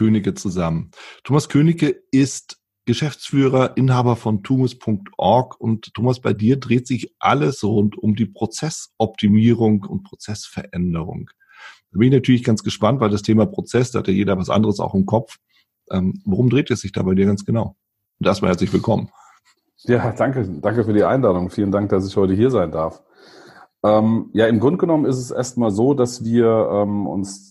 Könige zusammen. Thomas Könige ist Geschäftsführer, Inhaber von tumus.org und Thomas, bei dir dreht sich alles rund um die Prozessoptimierung und Prozessveränderung. Da bin ich natürlich ganz gespannt, weil das Thema Prozess, da hat ja jeder was anderes auch im Kopf. Ähm, worum dreht es sich da bei dir ganz genau? Und erstmal herzlich willkommen. Ja, danke, danke für die Einladung. Vielen Dank, dass ich heute hier sein darf. Ähm, ja, im Grunde genommen ist es erstmal so, dass wir ähm, uns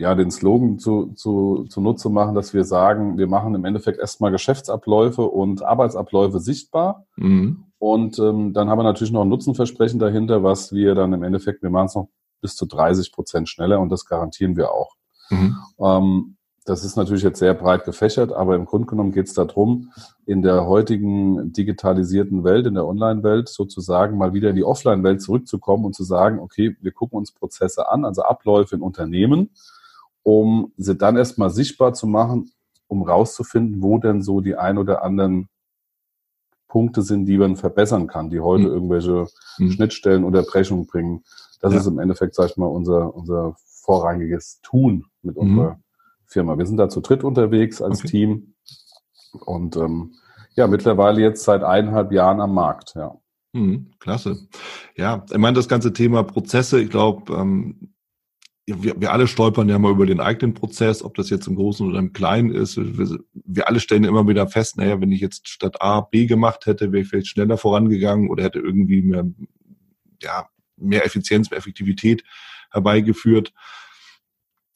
ja, den Slogan zu, zu, zunutze machen, dass wir sagen, wir machen im Endeffekt erstmal Geschäftsabläufe und Arbeitsabläufe sichtbar. Mhm. Und ähm, dann haben wir natürlich noch ein Nutzenversprechen dahinter, was wir dann im Endeffekt, wir machen es noch bis zu 30 Prozent schneller und das garantieren wir auch. Mhm. Ähm, das ist natürlich jetzt sehr breit gefächert, aber im Grunde genommen geht es darum, in der heutigen digitalisierten Welt, in der Online-Welt sozusagen mal wieder in die Offline-Welt zurückzukommen und zu sagen, okay, wir gucken uns Prozesse an, also Abläufe in Unternehmen um sie dann erstmal sichtbar zu machen, um rauszufinden, wo denn so die ein oder anderen Punkte sind, die man verbessern kann, die heute mhm. irgendwelche mhm. Schnittstellen, Unterbrechungen bringen. Das ja. ist im Endeffekt, sag ich mal, unser, unser vorrangiges Tun mit mhm. unserer Firma. Wir sind da zu dritt unterwegs als okay. Team und ähm, ja, mittlerweile jetzt seit eineinhalb Jahren am Markt, ja. Mhm, klasse. Ja, ich meine, das ganze Thema Prozesse, ich glaube, ähm, wir, wir alle stolpern ja mal über den eigenen Prozess, ob das jetzt im Großen oder im Kleinen ist. Wir, wir alle stellen immer wieder fest, naja, wenn ich jetzt statt A B gemacht hätte, wäre ich vielleicht schneller vorangegangen oder hätte irgendwie mehr, ja, mehr Effizienz, mehr Effektivität herbeigeführt.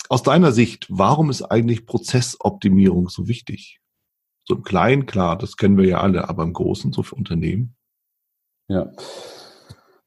Aus deiner Sicht, warum ist eigentlich Prozessoptimierung so wichtig? So im Kleinen, klar, das kennen wir ja alle, aber im Großen, so für Unternehmen? Ja,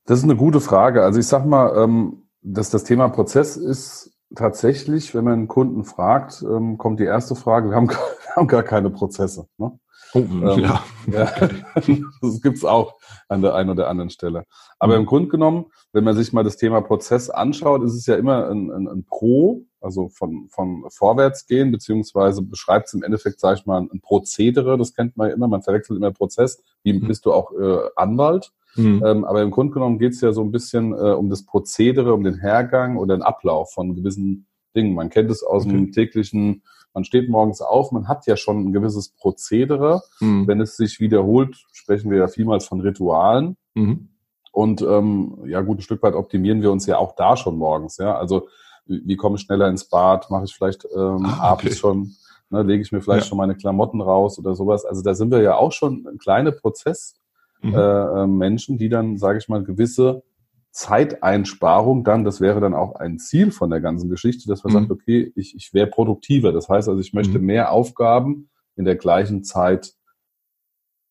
das ist eine gute Frage. Also ich sag mal, ähm, dass das Thema Prozess ist tatsächlich, wenn man einen Kunden fragt, ähm, kommt die erste Frage, wir haben, wir haben gar keine Prozesse. Ne? Oh, ähm, ja. ja. das gibt's auch an der einen oder anderen Stelle. Aber mhm. im Grunde genommen, wenn man sich mal das Thema Prozess anschaut, ist es ja immer ein, ein, ein Pro, also von, von vorwärts gehen, beziehungsweise beschreibt es im Endeffekt, sage ich mal, ein Prozedere, das kennt man ja immer, man verwechselt immer Prozess, wie mhm. bist du auch äh, Anwalt. Mhm. Ähm, aber im Grunde genommen geht es ja so ein bisschen äh, um das Prozedere, um den Hergang oder den Ablauf von gewissen Dingen. Man kennt es aus okay. dem täglichen, man steht morgens auf, man hat ja schon ein gewisses Prozedere. Mhm. Wenn es sich wiederholt, sprechen wir ja vielmals von Ritualen. Mhm. Und ähm, ja, gut, ein Stück weit optimieren wir uns ja auch da schon morgens. Ja, also wie, komme ich schneller ins Bad? Mache ich vielleicht ähm, ah, okay. abends schon, ne, lege ich mir vielleicht ja. schon meine Klamotten raus oder sowas. Also da sind wir ja auch schon ein kleiner Prozess mhm. äh, äh, Menschen, die dann, sage ich mal, gewisse Zeiteinsparung dann, das wäre dann auch ein Ziel von der ganzen Geschichte, dass man mhm. sagt, okay, ich, ich wäre produktiver. Das heißt also, ich möchte mhm. mehr Aufgaben in der gleichen Zeit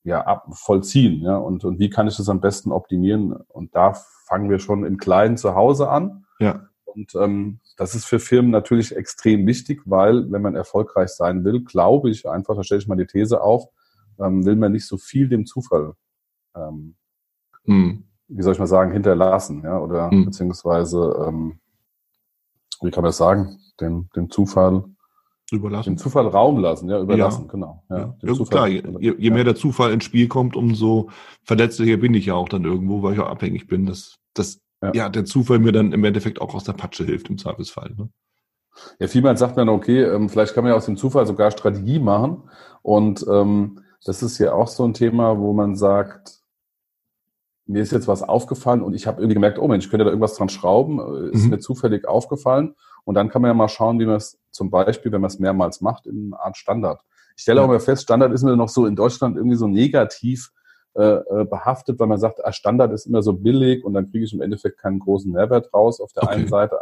ja, ab, vollziehen. Ja? Und, und wie kann ich das am besten optimieren? Und da fangen wir schon im Kleinen zu Hause an. Ja. Und ähm, das ist für Firmen natürlich extrem wichtig, weil wenn man erfolgreich sein will, glaube ich einfach, da stelle ich mal die These auf, ähm, will man nicht so viel dem Zufall ähm, hm. wie soll ich mal sagen, hinterlassen, ja, oder hm. beziehungsweise, ähm, wie kann man das sagen, den, den Zufall überlassen. Den Zufall Raum lassen, ja, überlassen, ja. genau. Ja, ja. ja klar, je, je mehr der Zufall ins Spiel kommt, umso verletzlicher bin ich ja auch dann irgendwo, weil ich auch abhängig bin, dass, dass ja. der Zufall mir dann im Endeffekt auch aus der Patsche hilft im Zweifelsfall. Ne? Ja, vielmals sagt man, okay, ähm, vielleicht kann man ja aus dem Zufall sogar Strategie machen. Und ähm, das ist ja auch so ein Thema, wo man sagt, mir ist jetzt was aufgefallen und ich habe irgendwie gemerkt, oh Mensch, ich könnte da irgendwas dran schrauben, äh, ist mhm. mir zufällig aufgefallen. Und dann kann man ja mal schauen, wie man es zum Beispiel, wenn man es mehrmals macht, in einer Art Standard. Ich stelle auch mal fest, Standard ist mir noch so in Deutschland irgendwie so negativ äh, äh, behaftet, weil man sagt, ah, Standard ist immer so billig und dann kriege ich im Endeffekt keinen großen Mehrwert raus auf der okay. einen Seite.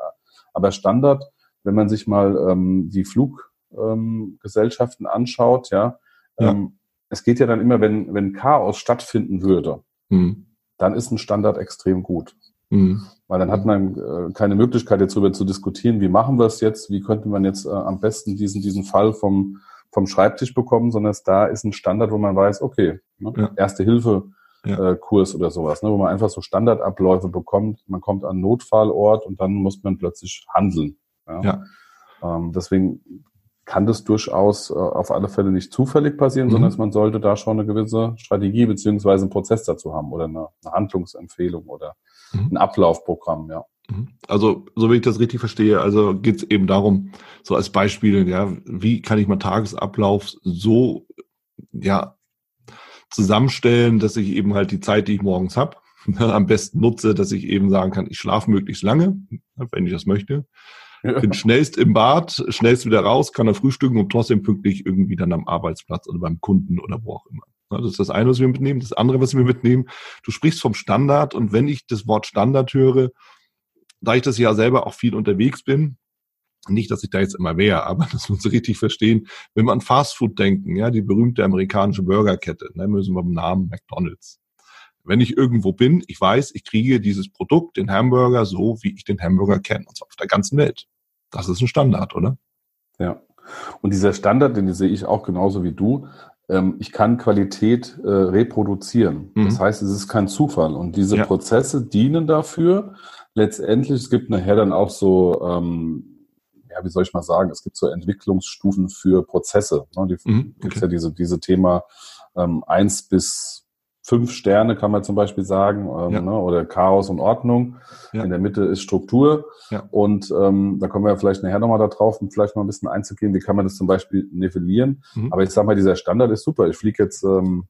Aber Standard, wenn man sich mal ähm, die Fluggesellschaften ähm, anschaut, ja, ja. Ähm, es geht ja dann immer, wenn, wenn Chaos stattfinden würde, mhm dann ist ein Standard extrem gut. Mhm. Weil dann hat man äh, keine Möglichkeit, jetzt darüber zu diskutieren, wie machen wir es jetzt, wie könnte man jetzt äh, am besten diesen, diesen Fall vom, vom Schreibtisch bekommen, sondern es da ist ein Standard, wo man weiß, okay, ne, ja. erste Hilfe ja. Kurs oder sowas, ne, wo man einfach so Standardabläufe bekommt. Man kommt an einen Notfallort und dann muss man plötzlich handeln. Ja. ja. Ähm, deswegen kann das durchaus äh, auf alle Fälle nicht zufällig passieren, mhm. sondern man sollte da schon eine gewisse Strategie beziehungsweise einen Prozess dazu haben oder eine, eine Handlungsempfehlung oder mhm. ein Ablaufprogramm, ja. Mhm. Also, so wie ich das richtig verstehe, also geht es eben darum, so als Beispiel, ja, wie kann ich meinen Tagesablauf so, ja, zusammenstellen, dass ich eben halt die Zeit, die ich morgens habe, am besten nutze, dass ich eben sagen kann, ich schlafe möglichst lange, wenn ich das möchte. Bin schnellst im Bad, schnellst wieder raus, kann dann frühstücken und trotzdem pünktlich irgendwie dann am Arbeitsplatz oder beim Kunden oder wo auch immer. Das ist das eine, was wir mitnehmen. Das andere, was wir mitnehmen, du sprichst vom Standard und wenn ich das Wort Standard höre, da ich das ja selber auch viel unterwegs bin, nicht, dass ich da jetzt immer wäre, aber dass wir uns richtig verstehen, wenn wir an Fastfood denken, ja, die berühmte amerikanische Burgerkette, ne, müssen wir beim Namen McDonalds. Wenn ich irgendwo bin, ich weiß, ich kriege dieses Produkt, den Hamburger, so wie ich den Hamburger kenne, und zwar auf der ganzen Welt. Das ist ein Standard, oder? Ja. Und dieser Standard, den sehe ich auch genauso wie du. Ähm, ich kann Qualität äh, reproduzieren. Mhm. Das heißt, es ist kein Zufall. Und diese ja. Prozesse dienen dafür, letztendlich, es gibt nachher dann auch so, ähm, ja, wie soll ich mal sagen, es gibt so Entwicklungsstufen für Prozesse. Ne? Die mhm, okay. gibt ja diese, diese Thema ähm, eins bis fünf Sterne, kann man zum Beispiel sagen, ähm, ja. ne, oder Chaos und Ordnung. Ja. In der Mitte ist Struktur. Ja. Und ähm, da kommen wir vielleicht nachher nochmal da drauf, um vielleicht mal ein bisschen einzugehen, wie kann man das zum Beispiel nivellieren. Mhm. Aber ich sage mal, dieser Standard ist super. Ich fliege jetzt ähm,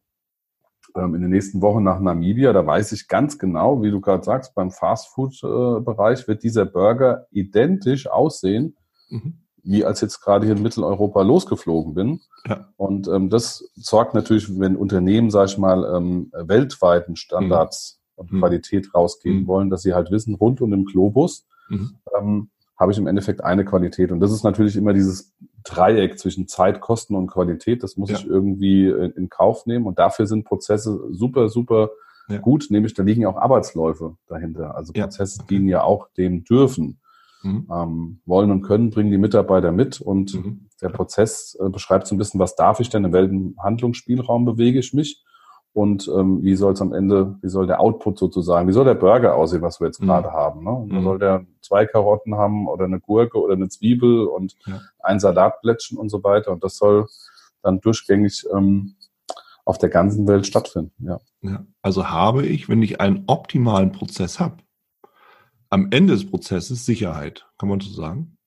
ähm, in den nächsten Wochen nach Namibia. Da weiß ich ganz genau, wie du gerade sagst, beim Fastfood-Bereich äh, wird dieser Burger identisch aussehen. Mhm wie als jetzt gerade hier in Mitteleuropa losgeflogen bin. Ja. Und ähm, das sorgt natürlich, wenn Unternehmen, sage ich mal, ähm, weltweiten Standards mhm. und Qualität rausgeben mhm. wollen, dass sie halt wissen, rund um den Globus mhm. ähm, habe ich im Endeffekt eine Qualität. Und das ist natürlich immer dieses Dreieck zwischen Zeit, Kosten und Qualität. Das muss ja. ich irgendwie in, in, Kauf nehmen. Und dafür sind Prozesse super, super ja. gut. Nämlich, da liegen ja auch Arbeitsläufe dahinter. Also Prozesse dienen ja auch dem Dürfen mhm. ähm, wollen und können, bringen die Mitarbeiter mit und mhm. der Prozess äh, beschreibt so ein bisschen, was darf ich denn, in welchem Handlungsspielraum bewege ich mich und ähm, wie soll es am Ende, wie soll der Output sozusagen, wie soll der Burger aussehen, was wir jetzt mhm. gerade haben. Ne? Mhm. Soll der zwei Karotten haben oder eine Gurke oder eine Zwiebel und ja. ein Salatblättchen und so weiter und das soll dann durchgängig ähm, auf der ganzen Welt stattfinden. Ja. ja. Also habe ich, wenn ich einen optimalen Prozess habe, am Ende des Prozesses Sicherheit, kann man so sagen?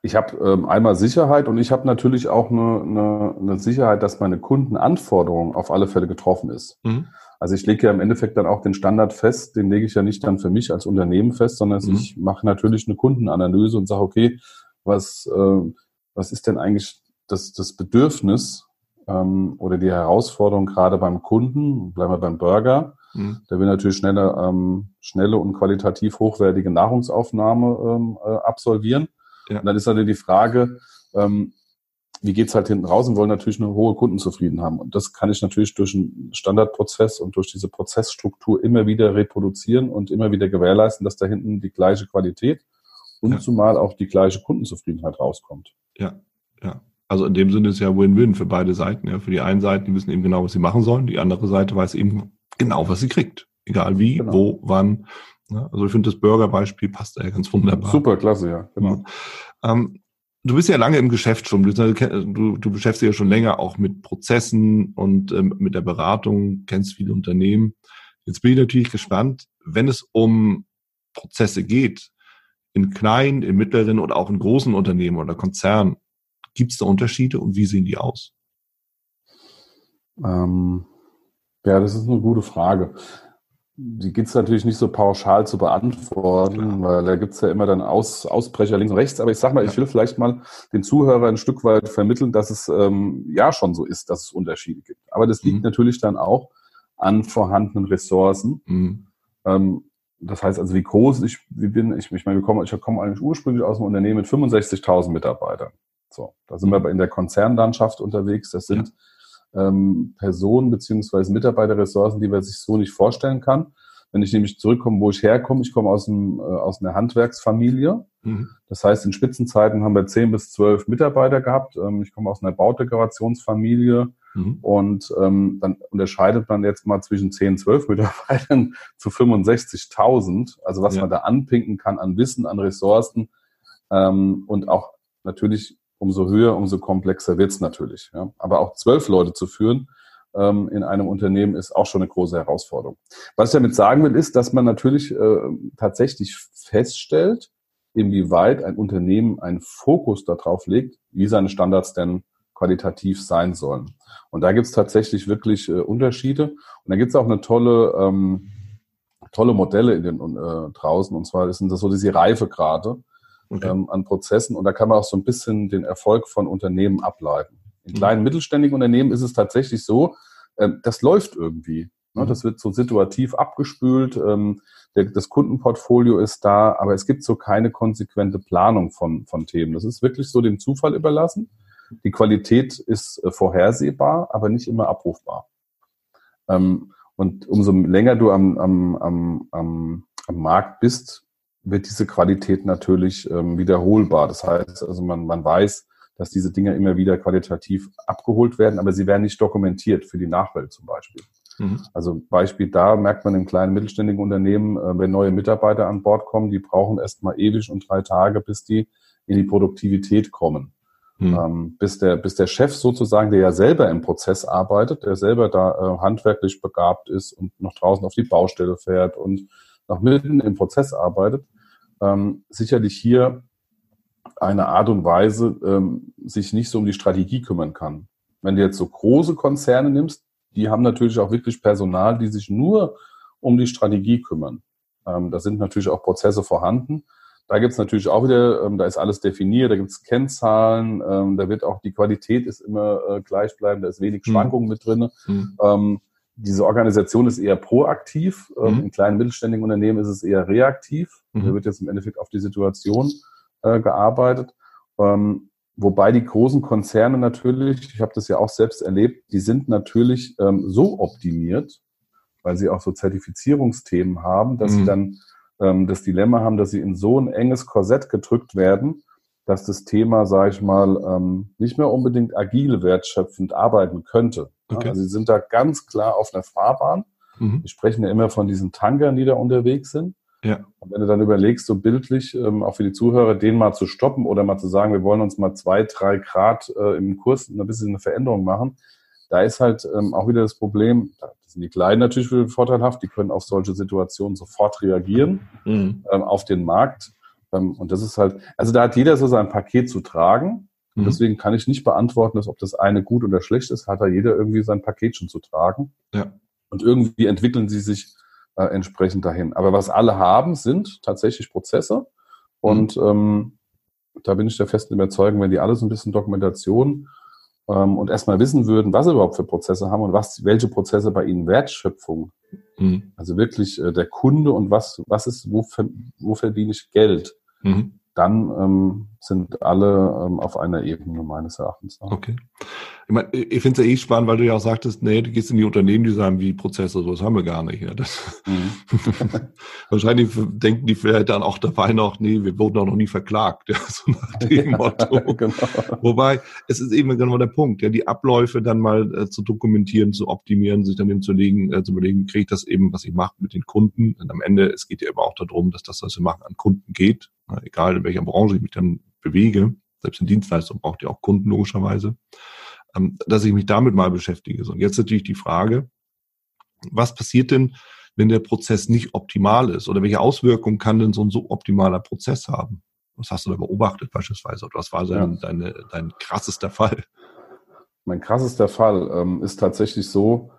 Ich habe ähm, einmal Sicherheit und ich habe natürlich auch eine, eine, eine, Sicherheit, dass meine Kundenanforderung auf alle Fälle getroffen ist. Mhm. Also ich lege ja im Endeffekt dann auch den Standard fest, den lege ich ja nicht dann für mich als Unternehmen fest, sondern mhm. ich mache natürlich eine Kundenanalyse und sage, okay, was, äh, was ist denn eigentlich das, das Bedürfnis ähm, oder die Herausforderung gerade beim Kunden, bleiben wir beim Burger, Mhm. Der will natürlich schnelle, ähm, schnelle und qualitativ hochwertige Nahrungsaufnahme ähm, äh, absolvieren. Ja. Und dann ist dann die Frage, ähm, wie geht's halt hinten raus und wollen natürlich eine hohe Kundenzufriedenheit haben. Und das kann ich natürlich durch einen Standardprozess und durch diese Prozessstruktur immer wieder reproduzieren und immer wieder gewährleisten, dass da hinten die gleiche Qualität und ja. zumal auch die gleiche Kundenzufriedenheit rauskommt. Ja, ja. Also in dem Sinne ist ja Win-Win für beide Seiten. Ja. Für die einen Seite, die wissen eben genau, was sie machen sollen. Die andere Seite weiß eben genau, was sie kriegt. Egal wie, genau. wo, wann. Ja, also ich finde, das Burger-Beispiel passt ja ganz wunderbar. Super, klasse, ja. Genau. Ähm, du bist ja lange im Geschäft schon. Du, du, du beschäftigst dich ja schon länger auch mit Prozessen und ähm, mit der Beratung, kennst viele Unternehmen. Jetzt bin ich natürlich gespannt, wenn es um Prozesse geht, in kleinen, in mittleren oder auch in großen Unternehmen oder Konzernen, gibt es da Unterschiede und wie sehen die aus? Ähm, ja, das ist eine gute Frage. Die gibt es natürlich nicht so pauschal zu beantworten, weil da gibt es ja immer dann Aus, Ausbrecher links und rechts. Aber ich sag mal, ich will vielleicht mal den Zuhörer ein Stück weit vermitteln, dass es ähm, ja schon so ist, dass es Unterschiede gibt. Aber das liegt mhm. natürlich dann auch an vorhandenen Ressourcen. Mhm. Ähm, das heißt also, wie groß ich wie bin. Ich, ich meine, wir kommen, ich komme eigentlich ursprünglich aus einem Unternehmen mit 65.000 Mitarbeitern. So, da sind mhm. wir in der Konzernlandschaft unterwegs. Das sind ja ähm, Personen beziehungsweise Mitarbeiterressourcen, die man sich so nicht vorstellen kann. Wenn ich nämlich zurückkomme, wo ich herkomme, ich komme aus, einem, äh, aus einer Handwerksfamilie. Mhm. Das heißt, in Spitzenzeiten haben wir zehn bis zwölf Mitarbeiter gehabt. Ähm, ich komme aus einer Baudekorationsfamilie. Mhm. Und ähm, dann unterscheidet man jetzt mal zwischen 10, 12 Mitarbeitern zu 65.000. Also was ja. man da anpinken kann an Wissen, an Ressourcen ähm, und auch natürlich umso höher, umso komplexer wird's natürlich. Ja. Aber auch zwölf Leute zu führen ähm, in einem Unternehmen ist auch schon eine große Herausforderung. Was ich damit sagen will, ist, dass man natürlich äh, tatsächlich feststellt, inwieweit ein Unternehmen einen Fokus darauf legt, wie seine Standards denn qualitativ sein sollen. Und da gibt's tatsächlich wirklich äh, Unterschiede. Und da gibt's auch eine tolle, ähm, tolle Modelle in den, äh, draußen. Und zwar sind das so diese Reifegrade okay. ähm, an Prozessen. Und da kann man auch so ein bisschen den Erfolg von Unternehmen ableiten. In mhm. kleinen mittelständigen Unternehmen ist es tatsächlich so, äh, das läuft irgendwie. Ne? Mhm. Das wird so situativ abgespült. Ähm, der, das Kundenportfolio ist da, aber es gibt so keine konsequente Planung von, von Themen. Das ist wirklich so dem Zufall überlassen. Die Qualität ist äh, vorhersehbar, aber nicht immer abrufbar. Ähm, und umso länger du am, am, am, am, am Markt bist, wird diese Qualität natürlich ähm, wiederholbar. Das heißt, also man, man weiß, dass diese Dinge immer wieder qualitativ abgeholt werden, aber sie werden nicht dokumentiert für die Nachwelt zum Beispiel. Mhm. Also Beispiel da merkt man im kleinen mittelständigen Unternehmen, äh, wenn neue Mitarbeiter an Bord kommen, die brauchen erst mal ewig und drei Tage, bis die in die Produktivität kommen. Mhm. Ähm, bis der, bis der Chef sozusagen, der ja selber im Prozess arbeitet, der selber da äh, handwerklich begabt ist und noch draußen auf die Baustelle fährt und noch mitten im Prozess arbeitet, ähm, sicherlich hier eine Art und Weise ähm, sich nicht so um die Strategie kümmern kann. Wenn du jetzt so große Konzerne nimmst, die haben natürlich auch wirklich Personal, die sich nur um die Strategie kümmern. Ähm, da sind natürlich auch Prozesse vorhanden. Da gibt es natürlich auch wieder, ähm, da ist alles definiert, da gibt es Kennzahlen, ähm, da wird auch die Qualität ist immer äh, gleichbleibend, da ist wenig mhm. Schwankungen mhm. mit drin. Mhm. Ähm, diese Organisation ist eher proaktiv. Ähm, mhm. In kleinen mittelständigen Unternehmen ist es eher reaktiv. Mhm. Da wird jetzt im Endeffekt auf die Situation äh, gearbeitet. Ähm, Wobei die großen Konzerne natürlich, ich habe das ja auch selbst erlebt, die sind natürlich ähm, so optimiert, weil sie auch so Zertifizierungsthemen haben, dass mhm. sie dann ähm, das Dilemma haben, dass sie in so ein enges Korsett gedrückt werden, dass das Thema, sage ich mal, ähm, nicht mehr unbedingt agil wertschöpfend arbeiten könnte. Okay. Also sie sind da ganz klar auf einer Fahrbahn. Mhm. Wir sprechen ja immer von diesen Tankern, die da unterwegs sind. Ja. Und wenn du dann überlegst, so bildlich, ähm, auch für die Zuhörer, den mal zu stoppen oder mal zu sagen, wir wollen uns mal zwei, drei Grad äh, im Kurs ein bisschen eine Veränderung machen, da ist halt ähm, auch wieder das Problem, da sind die Kleinen natürlich vorteilhaft, die können auf solche Situationen sofort reagieren mhm. ähm, auf den Markt. Ähm, und das ist halt, also da hat jeder so sein Paket zu tragen. Und mhm. deswegen kann ich nicht beantworten, dass ob das eine gut oder schlecht ist, hat da jeder irgendwie sein Paket schon zu tragen. Ja. Und irgendwie entwickeln sie sich äh, entsprechend dahin. Aber was alle haben, sind tatsächlich Prozesse. Und mhm. ähm, da bin ich der festen Überzeugung, wenn die alle so ein bisschen Dokumentation ähm, und erstmal wissen würden, was sie überhaupt für Prozesse haben und was, welche Prozesse bei ihnen Wertschöpfung, mhm. also wirklich äh, der Kunde und was, was ist, wo, wo verdiene ich Geld, mhm dann ähm, sind alle ähm, auf einer Ebene meines Erachtens. Okay. Ich, mein, ich finde es ja eh spannend, weil du ja auch sagtest, nee, du gehst in die Unternehmen, die sagen, wie Prozesse, sowas haben wir gar nicht. Ja, das mhm. Wahrscheinlich denken die vielleicht dann auch dabei noch, nee, wir wurden auch noch nie verklagt, ja, so nach dem Motto. genau. Wobei, es ist eben genau der Punkt, ja, die Abläufe dann mal äh, zu dokumentieren, zu optimieren, sich dann eben zu legen, äh, zu überlegen, kriege ich das eben, was ich mache mit den Kunden. Und am Ende, es geht ja immer auch darum, dass das, was wir machen, an Kunden geht egal in welcher Branche ich mich dann bewege, selbst in Dienstleistung braucht ihr auch Kunden logischerweise, ähm, dass ich mich damit mal beschäftige. So, und jetzt natürlich die Frage, was passiert denn, wenn der Prozess nicht optimal ist? Oder welche Auswirkungen kann denn so ein so optimaler Prozess haben? Was hast du da beobachtet beispielsweise? Oder was war dein, ja. deine, dein krassester Fall? Mein krassester Fall ähm, ist tatsächlich so,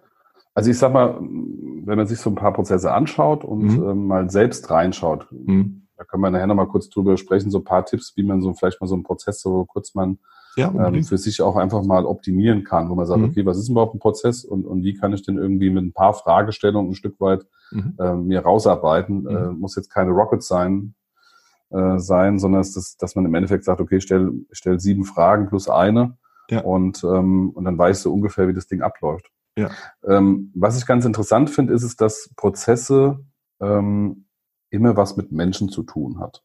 also ich sag mal, wenn man sich so ein paar Prozesse anschaut und mhm. ähm, mal selbst reinschaut, mhm da können wir nachher nochmal kurz drüber sprechen, so ein paar Tipps, wie man so vielleicht mal so einen Prozess so kurz man ja, ähm, für sich auch einfach mal optimieren kann, wo man sagt, mhm. okay, was ist überhaupt ein Prozess und, und wie kann ich denn irgendwie mit ein paar Fragestellungen ein Stück weit mhm. äh, mir rausarbeiten. Mhm. Äh, muss jetzt keine Rocket sein, äh, sein, sondern es ist, dass man im Endeffekt sagt, okay, stell, stell sieben Fragen plus eine ja. und, ähm, und dann weißt du ungefähr, wie das Ding abläuft. Ja. Ähm, was ich ganz interessant finde, ist es, dass Prozesse ähm, immer was mit Menschen zu tun hat.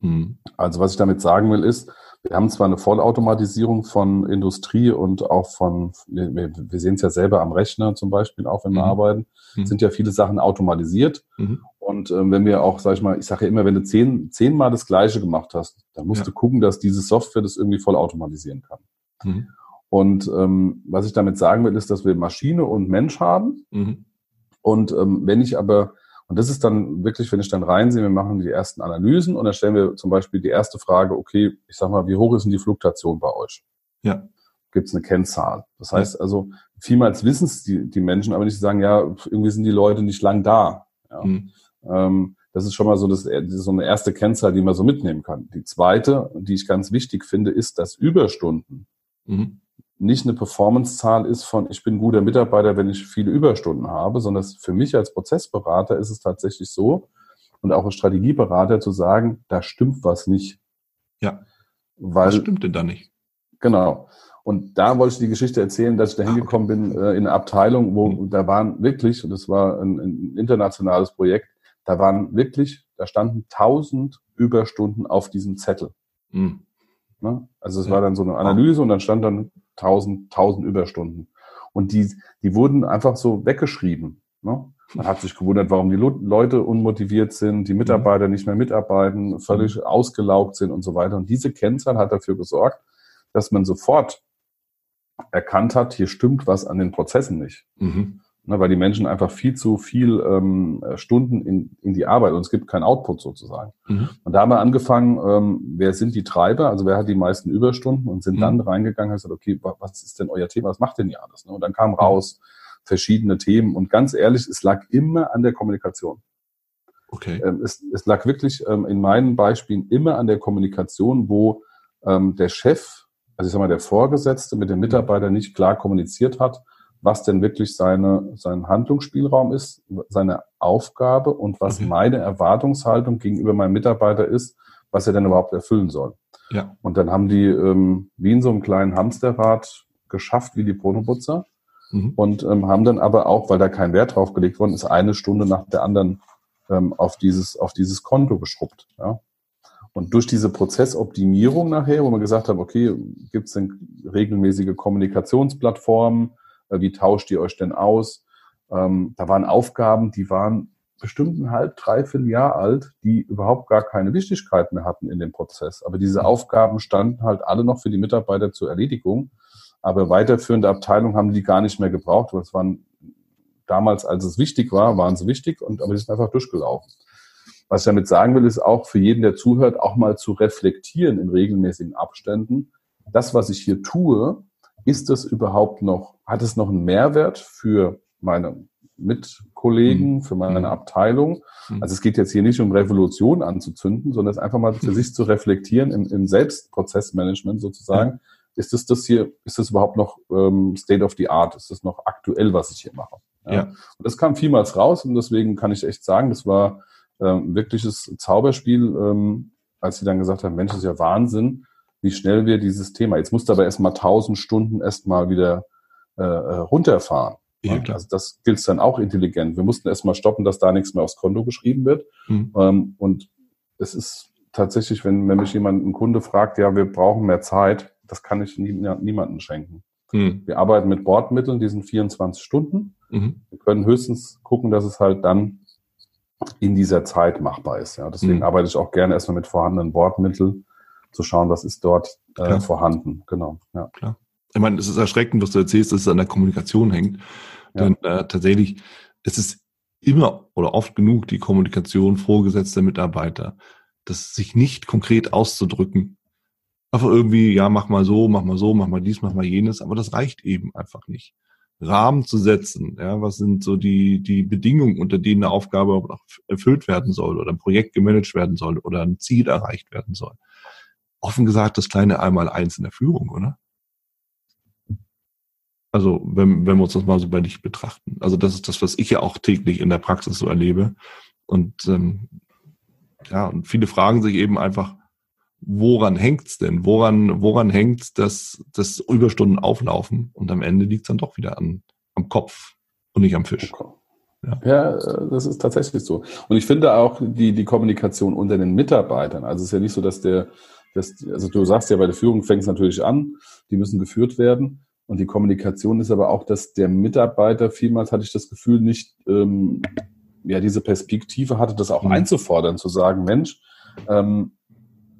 Mhm. Also was ich damit sagen will, ist, wir haben zwar eine Vollautomatisierung von Industrie und auch von, wir, wir sehen es ja selber am Rechner zum Beispiel, auch wenn wir mhm. arbeiten, mhm. sind ja viele Sachen automatisiert. Mhm. Und äh, wenn wir auch, sag ich mal, ich sage ja immer, wenn du zehn, zehnmal das Gleiche gemacht hast, dann musst ja. du gucken, dass diese Software das irgendwie vollautomatisieren kann. Mhm. Und ähm, was ich damit sagen will, ist, dass wir Maschine und Mensch haben. Mhm. Und ähm, wenn ich aber und das ist dann wirklich, wenn ich dann reinsehe, wir machen die ersten Analysen und dann stellen wir zum Beispiel die erste Frage, okay, ich sag mal, wie hoch ist denn die Fluktuation bei euch? Ja. Gibt es eine Kennzahl? Das heißt also, vielmals wissen es die, die Menschen, aber nicht sagen, ja, irgendwie sind die Leute nicht lang da. Ja. Mhm. Ähm, das ist schon mal so, das, so eine erste Kennzahl, die man so mitnehmen kann. Die zweite, die ich ganz wichtig finde, ist, dass Überstunden mhm nicht eine Performance-Zahl ist von, ich bin guter Mitarbeiter, wenn ich viele Überstunden habe, sondern für mich als Prozessberater ist es tatsächlich so und auch als Strategieberater zu sagen, da stimmt was nicht. Ja. Weil, was stimmt denn da nicht? Genau. Und da wollte ich die Geschichte erzählen, dass ich da hingekommen ah, okay. bin äh, in eine Abteilung, wo mhm. da waren wirklich, und das war ein, ein internationales Projekt, da waren wirklich, da standen tausend Überstunden auf diesem Zettel. Mhm. Ne? Also es ja. war dann so eine Analyse und dann stand dann 1000, 1000 Überstunden. Und die, die wurden einfach so weggeschrieben. Ne? Man hat sich gewundert, warum die Leute unmotiviert sind, die Mitarbeiter nicht mehr mitarbeiten, völlig mhm. ausgelaugt sind und so weiter. Und diese Kennzahl hat dafür gesorgt, dass man sofort erkannt hat, hier stimmt was an den Prozessen nicht. Mhm ne, weil die Menschen einfach viel zu viel ähm, Stunden in, in die Arbeit und es gibt keinen Output sozusagen. Mhm. Und da haben wir angefangen, ähm, wer sind die Treiber, also wer hat die meisten Überstunden und sind mhm. dann reingegangen und gesagt, okay, was ist denn euer Thema, was macht denn ihr alles? Ne? Und dann kam raus verschiedene Themen und ganz ehrlich, es lag immer an der Kommunikation. Okay. Ähm, es, es lag wirklich ähm, in meinen Beispielen immer an der Kommunikation, wo ähm, der Chef, also ich sag mal, der Vorgesetzte mit dem Mitarbeiter nicht klar kommuniziert hat, was denn wirklich seine, sein Handlungsspielraum ist, seine Aufgabe und was okay. meine Erwartungshaltung gegenüber meinem Mitarbeiter ist, was er denn überhaupt erfüllen soll. Ja. Und dann haben die ähm, wie in so einem kleinen Hamsterrad geschafft, wie die Protoputzer. Mhm. Und ähm, haben dann aber auch, weil da kein Wert drauf gelegt worden ist, eine Stunde nach der anderen ähm, auf, dieses, auf dieses Konto geschrubbt. Ja. Und durch diese Prozessoptimierung nachher, wo man gesagt hat, okay, gibt es denn regelmäßige Kommunikationsplattformen, wie tauscht ihr euch denn aus? Ähm, da waren Aufgaben, die waren bestimmt ein halb, dreiviertel Jahr alt, die überhaupt gar keine Wichtigkeit mehr hatten in dem Prozess. Aber diese Aufgaben standen halt alle noch für die Mitarbeiter zur Erledigung. Aber weiterführende Abteilungen haben die gar nicht mehr gebraucht, weil es waren damals, als es wichtig war, waren sie wichtig und aber sie sind einfach durchgelaufen. Was ich damit sagen will, ist auch für jeden, der zuhört, auch mal zu reflektieren in regelmäßigen Abständen. Das, was ich hier tue, ist das überhaupt noch, hat es noch einen Mehrwert für meine Mitkollegen, mhm. für meine mhm. Abteilung? Mhm. Also es geht jetzt hier nicht um Revolution anzuzünden, sondern es einfach mal für sich zu reflektieren im, im Selbstprozessmanagement sozusagen. Ist das das hier, ist das überhaupt noch ähm, State of the Art? Ist das noch aktuell, was ich hier mache? Ja. ja. Und das kam vielmals raus und deswegen kann ich echt sagen, das war ähm, wirkliches Zauberspiel, ähm, als sie dann gesagt haben, Mensch, das ist ja Wahnsinn, wie schnell wir dieses Thema, jetzt musst du aber erstmal tausend Stunden erstmal wieder äh, äh runterfahren. Ja. Also das gilt dann auch intelligent. Wir mussten erstmal stoppen, dass da nichts mehr aufs Konto geschrieben wird. Mhm. Ähm, und es ist tatsächlich, wenn, wenn mich jemand, ein Kunde fragt, ja, wir brauchen mehr Zeit, das kann ich nie, niemandem schenken. Mhm. Wir arbeiten mit Bordmitteln, die sind 24 Stunden. Mhm. Wir können höchstens gucken, dass es halt dann in dieser Zeit machbar ist. Ja, deswegen mhm. arbeite ich auch gerne erstmal mit vorhandenen Bordmitteln zu schauen, was ist dort äh, vorhanden. Genau. Ja. Klar. Ich meine, es ist erschreckend, was du erzählst, dass es an der Kommunikation hängt. Ja. Denn äh, tatsächlich, es ist immer oder oft genug die Kommunikation vorgesetzter Mitarbeiter, das sich nicht konkret auszudrücken. Einfach irgendwie, ja, mach mal so, mach mal so, mach mal dies, mach mal jenes, aber das reicht eben einfach nicht. Rahmen zu setzen, ja, was sind so die, die Bedingungen, unter denen eine Aufgabe erfüllt werden soll oder ein Projekt gemanagt werden soll oder ein Ziel erreicht werden soll offen gesagt das kleine Einmal-Eins in der Führung, oder? Also, wenn, wenn wir uns das mal so bei dich betrachten. Also, das ist das, was ich ja auch täglich in der Praxis so erlebe. Und ähm, ja, und viele fragen sich eben einfach, woran hängt's denn? Woran, woran hängt's, dass, dass Überstunden auflaufen und am Ende liegt's dann doch wieder an, am Kopf und nicht am Fisch? Ja. ja, äh, das ist tatsächlich so. Und ich finde auch die, die Kommunikation unter den Mitarbeitern. Also es ist ja nicht so, dass der, dass, also du sagst ja, bei der Führung fängt es natürlich an, die müssen geführt werden. Und die Kommunikation ist aber auch, dass der Mitarbeiter, vielmals hatte ich das Gefühl, nicht ähm, ja diese Perspektive hatte, das auch mhm. einzufordern, zu sagen, Mensch, ähm,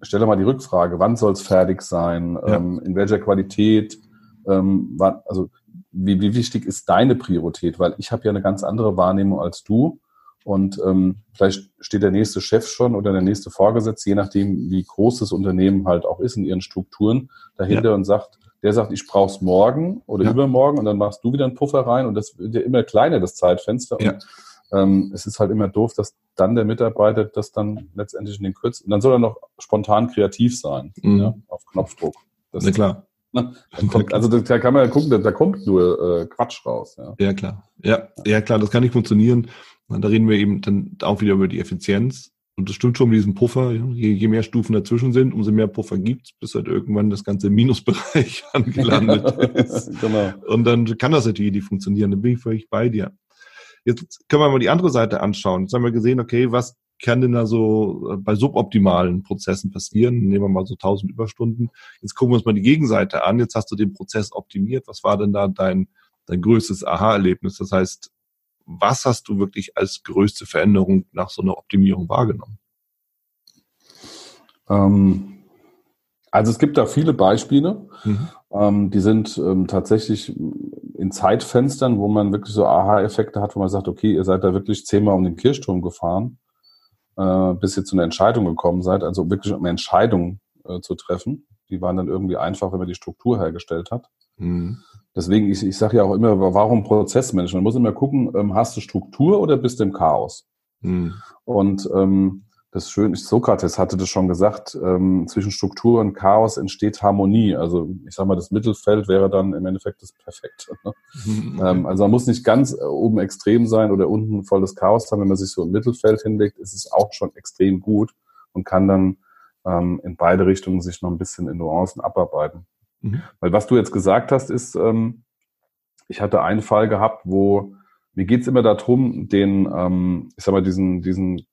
stelle mal die Rückfrage, wann soll es fertig sein, ja. ähm, in welcher Qualität, ähm, wann, also wie, wie wichtig ist deine Priorität? Weil ich habe ja eine ganz andere Wahrnehmung als du. Und ähm, vielleicht steht der nächste Chef schon oder der nächste Vorgesetzte, je nachdem, wie groß das Unternehmen halt auch ist in ihren Strukturen, dahinter ja. und sagt, der sagt, ich brauche es morgen oder ja. übermorgen und dann machst du wieder einen Puffer rein und das wird ja immer kleiner, das Zeitfenster. Ja. Und ähm, es ist halt immer doof, dass dann der Mitarbeiter das dann letztendlich in den kürzt. Und dann soll er noch spontan kreativ sein, mhm. ja, auf Knopfdruck. Das, Na klar. Ne? Kommt, also da kann man ja gucken, da, da kommt nur äh, Quatsch raus. Ja. ja, klar. Ja, ja, klar, das kann nicht funktionieren. Da reden wir eben dann auch wieder über die Effizienz. Und das stimmt schon mit diesem Puffer. Je, je mehr Stufen dazwischen sind, umso mehr Puffer gibt's, bis halt irgendwann das ganze Minusbereich angelandet ist. genau. Und dann kann das natürlich nicht funktionieren. Dann bin ich völlig bei dir. Jetzt können wir mal die andere Seite anschauen. Jetzt haben wir gesehen, okay, was kann denn da so äh, bei suboptimalen Prozessen passieren? Nehmen wir mal so 1000 Überstunden. Jetzt gucken wir uns mal die Gegenseite an. Jetzt hast du den Prozess optimiert. Was war denn da dein, dein größtes Aha-Erlebnis? Das heißt, was hast du wirklich als größte Veränderung nach so einer Optimierung wahrgenommen? Ähm, also es gibt da viele Beispiele. Mhm. Ähm, die sind ähm, tatsächlich in Zeitfenstern, wo man wirklich so Aha-Effekte hat, wo man sagt, okay, ihr seid da wirklich zehnmal um den Kirchturm gefahren äh, bis ihr zu einer Entscheidung gekommen seid, also wirklich um Entscheidungen äh, zu treffen. Die waren dann irgendwie einfach, wenn man die Struktur hergestellt hat. Mhm. Deswegen, ich, ich sage ja auch immer, warum Prozessmanagement? Man muss immer gucken, ähm, hast du Struktur oder bist du im Chaos? Mhm. Und ähm, das Schöne ist, Sokrates hatte das schon gesagt, ähm, zwischen Struktur und Chaos entsteht Harmonie. Also ich sage mal, das Mittelfeld wäre dann im Endeffekt das Perfekte. Ne? Mhm, okay. ähm, also man muss nicht ganz äh, oben extrem sein oder unten volles Chaos haben. Wenn man sich so im Mittelfeld hinlegt, ist es auch schon extrem gut und kann dann ähm, in beide Richtungen sich noch ein bisschen in Nuancen abarbeiten. Mhm. Weil was du jetzt gesagt hast, ist, ähm, ich hatte einen Fall gehabt, wo mir geht's immer darum, den, ähm, ich sag mal, diesen, diesen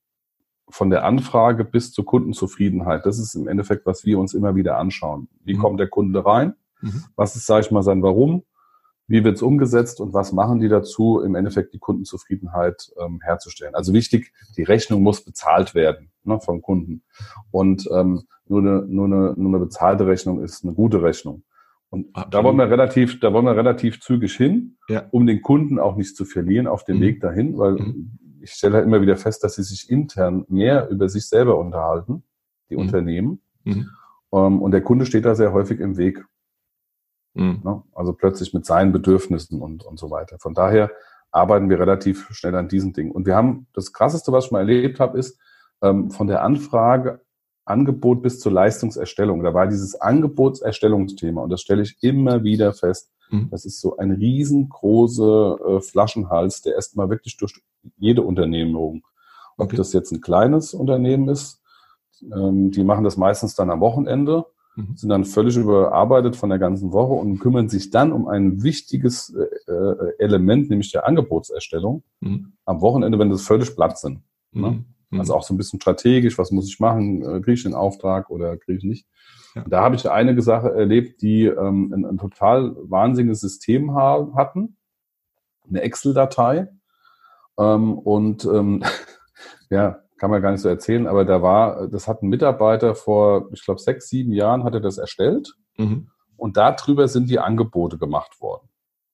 von der Anfrage bis zur Kundenzufriedenheit. Das ist im Endeffekt, was wir uns immer wieder anschauen. Wie mhm. kommt der Kunde rein? Mhm. Was ist, sage ich mal, sein Warum? Wie wird es umgesetzt und was machen die dazu, im Endeffekt die Kundenzufriedenheit ähm, herzustellen? Also wichtig, die Rechnung muss bezahlt werden ne, vom Kunden. Und ähm, nur, eine, nur, eine, nur eine bezahlte Rechnung ist eine gute Rechnung. Und Absolut. da wollen wir relativ, da wollen wir relativ zügig hin, ja. um den Kunden auch nicht zu verlieren auf dem mhm. Weg dahin, weil mhm ich stelle halt immer wieder fest, dass sie sich intern mehr über sich selber unterhalten, die mhm. Unternehmen. Mhm. Ähm, und der Kunde steht da sehr häufig im Weg. Mhm. Ne? Also plötzlich mit seinen Bedürfnissen und, und so weiter. Von daher arbeiten wir relativ schnell an diesen Dingen. Und wir haben, das Krasseste, was ich mal erlebt habe, ist, ähm, von der Anfrage Angebot bis zur Leistungserstellung. Da war dieses Angebotserstellungsthema und das stelle ich immer wieder fest. Mhm. Das ist so ein riesengroßer äh, Flaschenhals, der erstmal wirklich durch jede Unternehmung, ob okay. das jetzt ein kleines Unternehmen ist, ähm, die machen das meistens dann am Wochenende, mhm. sind dann völlig überarbeitet von der ganzen Woche und kümmern sich dann um ein wichtiges äh, äh Element, nämlich der Angebotserstellung, mhm. am Wochenende, wenn das völlig platt sind. Ne? Mhm. Also auch so ein bisschen strategisch, was muss ich machen, äh, kriege ich den Auftrag oder kriege ich nicht. Ja. Da habe ich eine Sache erlebt, die ähm, ein, ein total wahnsinniges System hatten, eine Excel-Datei. Ähm, und ähm, ja, kann man gar nicht so erzählen, aber da war, das hat ein Mitarbeiter vor, ich glaube, sechs, sieben Jahren hat er das erstellt. Mhm. Und darüber sind die Angebote gemacht worden.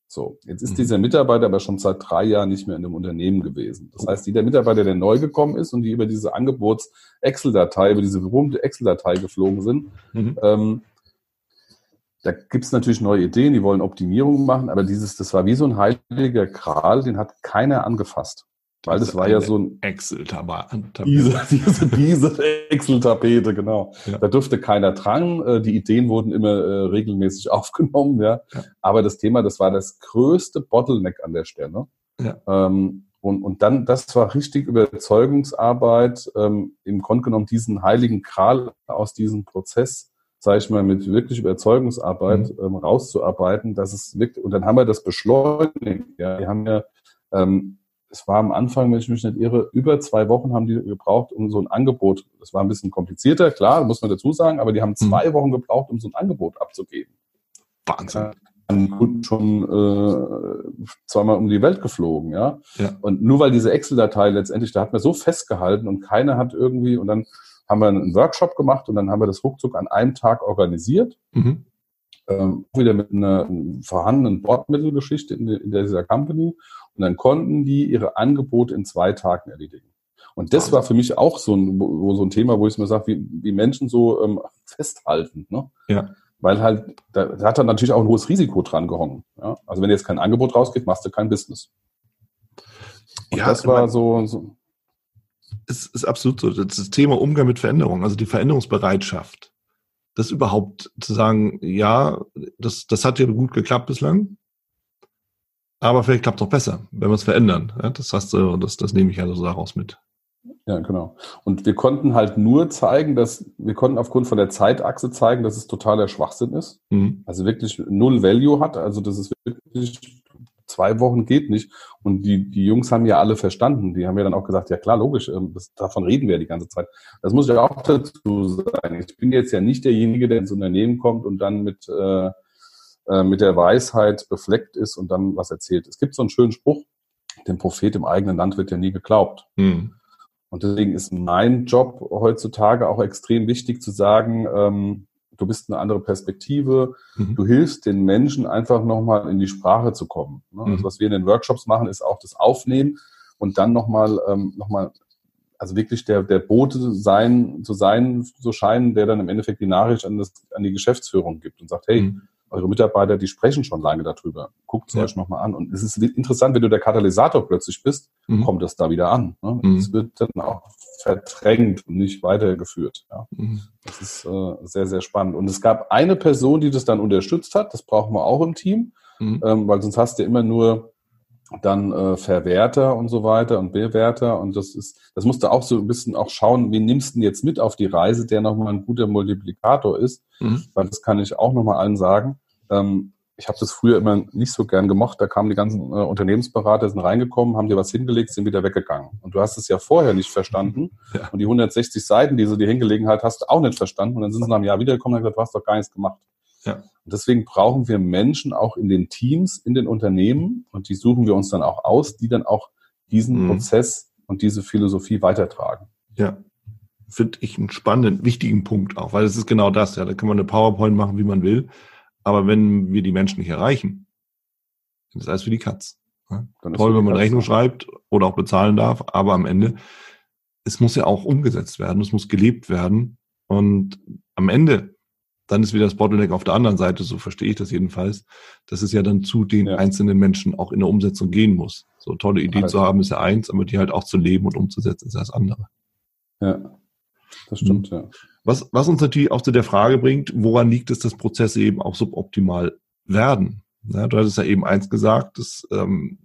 So, jetzt ist mhm. dieser Mitarbeiter aber schon seit drei Jahren nicht mehr in dem Unternehmen gewesen. Das heißt, jeder Mitarbeiter, der neu gekommen ist und die über diese Angebots-Excel-Datei, über diese berühmte Excel-Datei geflogen sind, mhm. ähm, da gibt's natürlich neue Ideen, die wollen Optimierungen machen, aber dieses, das war wie so ein heiliger Kral, den hat keiner angefasst. Weil das, das war ja so ein Excel-Tapete. Diese, diese, diese Excel-Tapete, genau. Ja. Da durfte keiner dran. Äh, die Ideen wurden immer äh, regelmäßig aufgenommen, ja. ja. Aber das Thema, das war das größte Bottleneck an der Stelle. Ja. Ähm, und, und dann, das war richtig Überzeugungsarbeit, ähm, im Grunde genommen diesen heiligen Kral aus diesem Prozess, sage ich mal, mit wirklich Überzeugungsarbeit mhm. ähm, rauszuarbeiten, dass es wirklich, und dann haben wir das beschleunigt. Ja, wir haben ja ähm, es war am Anfang, wenn ich mich nicht irre, über zwei Wochen haben die gebraucht, um so ein Angebot, das war ein bisschen komplizierter, klar, muss man dazu sagen, aber die haben mhm. zwei Wochen gebraucht, um so ein Angebot abzugeben. Wahnsinn. An Kunden schon äh, zweimal um die Welt geflogen, ja? ja. Und nur weil diese Excel-Datei letztendlich, da hat man so festgehalten und keiner hat irgendwie, und dann haben wir einen Workshop gemacht und dann haben wir das ruckzuck an einem Tag organisiert. Mhm. Ähm, wieder mit einer vorhandenen Bordmittelgeschichte in, in dieser Company. Und dann konnten die ihre Angebote in zwei Tagen erledigen. Und das war für mich auch so ein, so ein Thema, wo ich mir sage, wie, wie Menschen so ähm, festhalten. Ne? Ja. Weil halt, da, da hat dann natürlich auch ein hohes Risiko dran gehangen. Ja? Also wenn jetzt kein Angebot rausgeht, machst du kein Business. Und ja, das war so, so. Es ist absolut so. Das Thema Umgang mit Veränderung, also die Veränderungsbereitschaft. Das überhaupt zu sagen, ja, das, das hat ja gut geklappt bislang. Aber vielleicht klappt es auch besser, wenn wir es verändern. Ja, das du, das, das nehme ich also daraus mit. Ja, genau. Und wir konnten halt nur zeigen, dass wir konnten aufgrund von der Zeitachse zeigen, dass es totaler Schwachsinn ist. Mhm. Also wirklich null Value hat. Also dass es wirklich zwei Wochen geht nicht. Und die, die Jungs haben ja alle verstanden. Die haben ja dann auch gesagt, ja klar, logisch, ähm, das, davon reden wir die ganze Zeit. Das muss ich auch dazu sagen. Ich bin jetzt ja nicht derjenige, der ins Unternehmen kommt und dann mit äh, äh, mit der Weisheit befleckt ist und dann was erzählt. Es gibt so einen schönen Spruch, dem Prophet im eigenen Land wird ja nie geglaubt. Mhm. Und deswegen ist mein Job heutzutage auch extrem wichtig zu sagen, ähm, du bist eine andere Perspektive, mhm. du hilfst den Menschen einfach nochmal in die Sprache zu kommen. Ne? Also mhm. was wir in den Workshops machen, ist auch das Aufnehmen und dann nochmal ähm, noch mal, also wirklich der, der Bote sein, zu sein, zu scheinen, der dann im Endeffekt die Nachricht an, das, an die Geschäftsführung gibt und sagt, hey, mhm eure Mitarbeiter, die sprechen schon lange darüber. Guckt es ja. euch nochmal an. Und es ist interessant, wenn du der Katalysator plötzlich bist, mhm. kommt das da wieder an. Ne? Mhm. Es wird dann auch verdrängt und nicht weitergeführt. Ja? Mhm. Das ist äh, sehr, sehr spannend. Und es gab eine Person, die das dann unterstützt hat. Das brauchen wir auch im Team, mhm. ähm, weil sonst hast du immer nur dann äh, Verwerter und so weiter und Bewerter und das ist, das musst du auch so ein bisschen auch schauen, wie nimmst du denn jetzt mit auf die Reise, der nochmal ein guter Multiplikator ist, mhm. weil das kann ich auch nochmal allen sagen. Ähm, ich habe das früher immer nicht so gern gemocht. Da kamen die ganzen äh, Unternehmensberater, sind reingekommen, haben dir was hingelegt, sind wieder weggegangen. Und du hast es ja vorher nicht verstanden. Ja. Und die 160 Seiten, die sie dir hingelegen hat, hast du auch nicht verstanden. Und dann sind sie nach einem Jahr wiedergekommen und haben gesagt, du hast doch gar nichts gemacht. Ja. Und deswegen brauchen wir Menschen auch in den Teams, in den Unternehmen. Und die suchen wir uns dann auch aus, die dann auch diesen mhm. Prozess und diese Philosophie weitertragen. Ja, finde ich einen spannenden, wichtigen Punkt auch, weil es ist genau das, ja, da kann man eine PowerPoint machen, wie man will. Aber wenn wir die Menschen nicht erreichen, dann ist alles für die Katz. Ja? Toll, wenn man Rechnung schreibt oder auch bezahlen darf, aber am Ende, es muss ja auch umgesetzt werden, es muss gelebt werden. Und am Ende, dann ist wieder das Bottleneck auf der anderen Seite, so verstehe ich das jedenfalls, dass es ja dann zu den ja. einzelnen Menschen auch in der Umsetzung gehen muss. So tolle Idee also. zu haben ist ja eins, aber die halt auch zu leben und umzusetzen ist ja das andere. Ja, das stimmt, mhm. ja. Was, was uns natürlich auch zu der Frage bringt, woran liegt es, dass Prozesse eben auch suboptimal werden? Ja, du hattest ja eben eins gesagt, dass, ähm,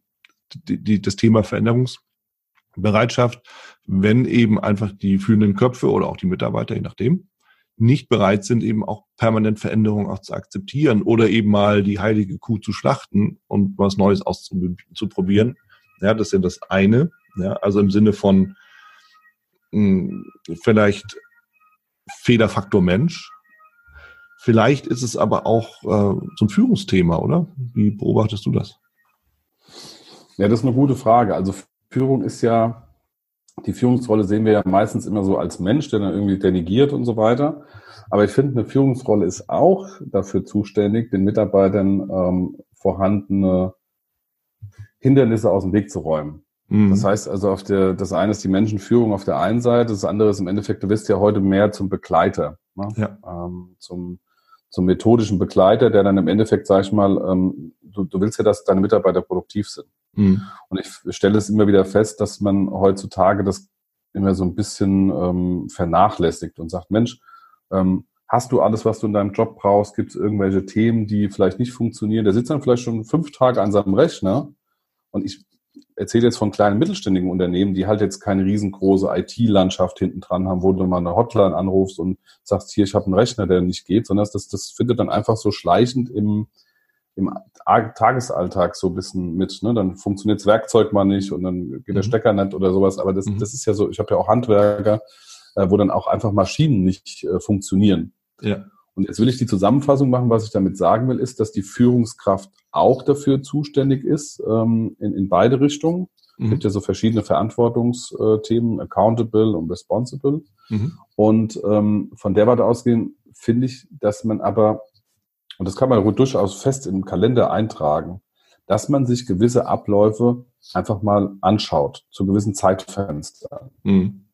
die, die, das Thema Veränderungsbereitschaft, wenn eben einfach die führenden Köpfe oder auch die Mitarbeiter, je nachdem, nicht bereit sind, eben auch permanent Veränderungen auch zu akzeptieren oder eben mal die heilige Kuh zu schlachten und was Neues auszuprobieren. Ja, das ist ja das eine. Ja, also im Sinne von mh, hm, vielleicht Fehlerfaktor Mensch. Vielleicht ist es aber auch äh, so ein Führungsthema, oder? Wie beobachtest du das? Ja, das ist eine gute Frage. Also Führung ist ja, die Führungsrolle sehen wir ja meistens immer so als Mensch, der dann irgendwie delegiert und so weiter. Aber ich finde, eine Führungsrolle ist auch dafür zuständig, den Mitarbeitern ähm, vorhandene Hindernisse aus dem Weg zu räumen. Mhm. Das heißt also, auf der, das eine ist die Menschenführung auf der einen Seite, das andere ist im Endeffekt, du wirst ja heute mehr zum Begleiter, ne? ja. ähm, zum, zum methodischen Begleiter, der dann im Endeffekt, sag ich mal, ähm, du, du willst ja, dass deine Mitarbeiter produktiv sind. Mhm. Und ich stelle es immer wieder fest, dass man heutzutage das immer so ein bisschen ähm, vernachlässigt und sagt, Mensch, ähm, hast du alles, was du in deinem Job brauchst? Gibt es irgendwelche Themen, die vielleicht nicht funktionieren? Der sitzt dann vielleicht schon fünf Tage an seinem Rechner und ich erzähle jetzt von kleinen mittelständigen Unternehmen, die halt jetzt keine riesengroße IT-Landschaft hinten dran haben, wo du mal eine Hotline anrufst und sagst, hier, ich habe einen Rechner, der nicht geht, sondern das, das findet dann einfach so schleichend im, im Tagesalltag so ein bisschen mit. Ne? Dann funktioniert das Werkzeug mal nicht und dann geht der mhm. Stecker nicht oder sowas. Aber das, mhm. das ist ja so, ich habe ja auch Handwerker, äh, wo dann auch einfach Maschinen nicht äh, funktionieren. Ja. Und jetzt will ich die Zusammenfassung machen. Was ich damit sagen will, ist, dass die Führungskraft auch dafür zuständig ist, ähm, in, in beide Richtungen. Mhm. Es gibt ja so verschiedene Verantwortungsthemen, accountable und responsible. Mhm. Und ähm, von der Warte ausgehen, finde ich, dass man aber und das kann man durchaus fest im Kalender eintragen, dass man sich gewisse Abläufe einfach mal anschaut, zu gewissen Zeitfenstern. Mhm.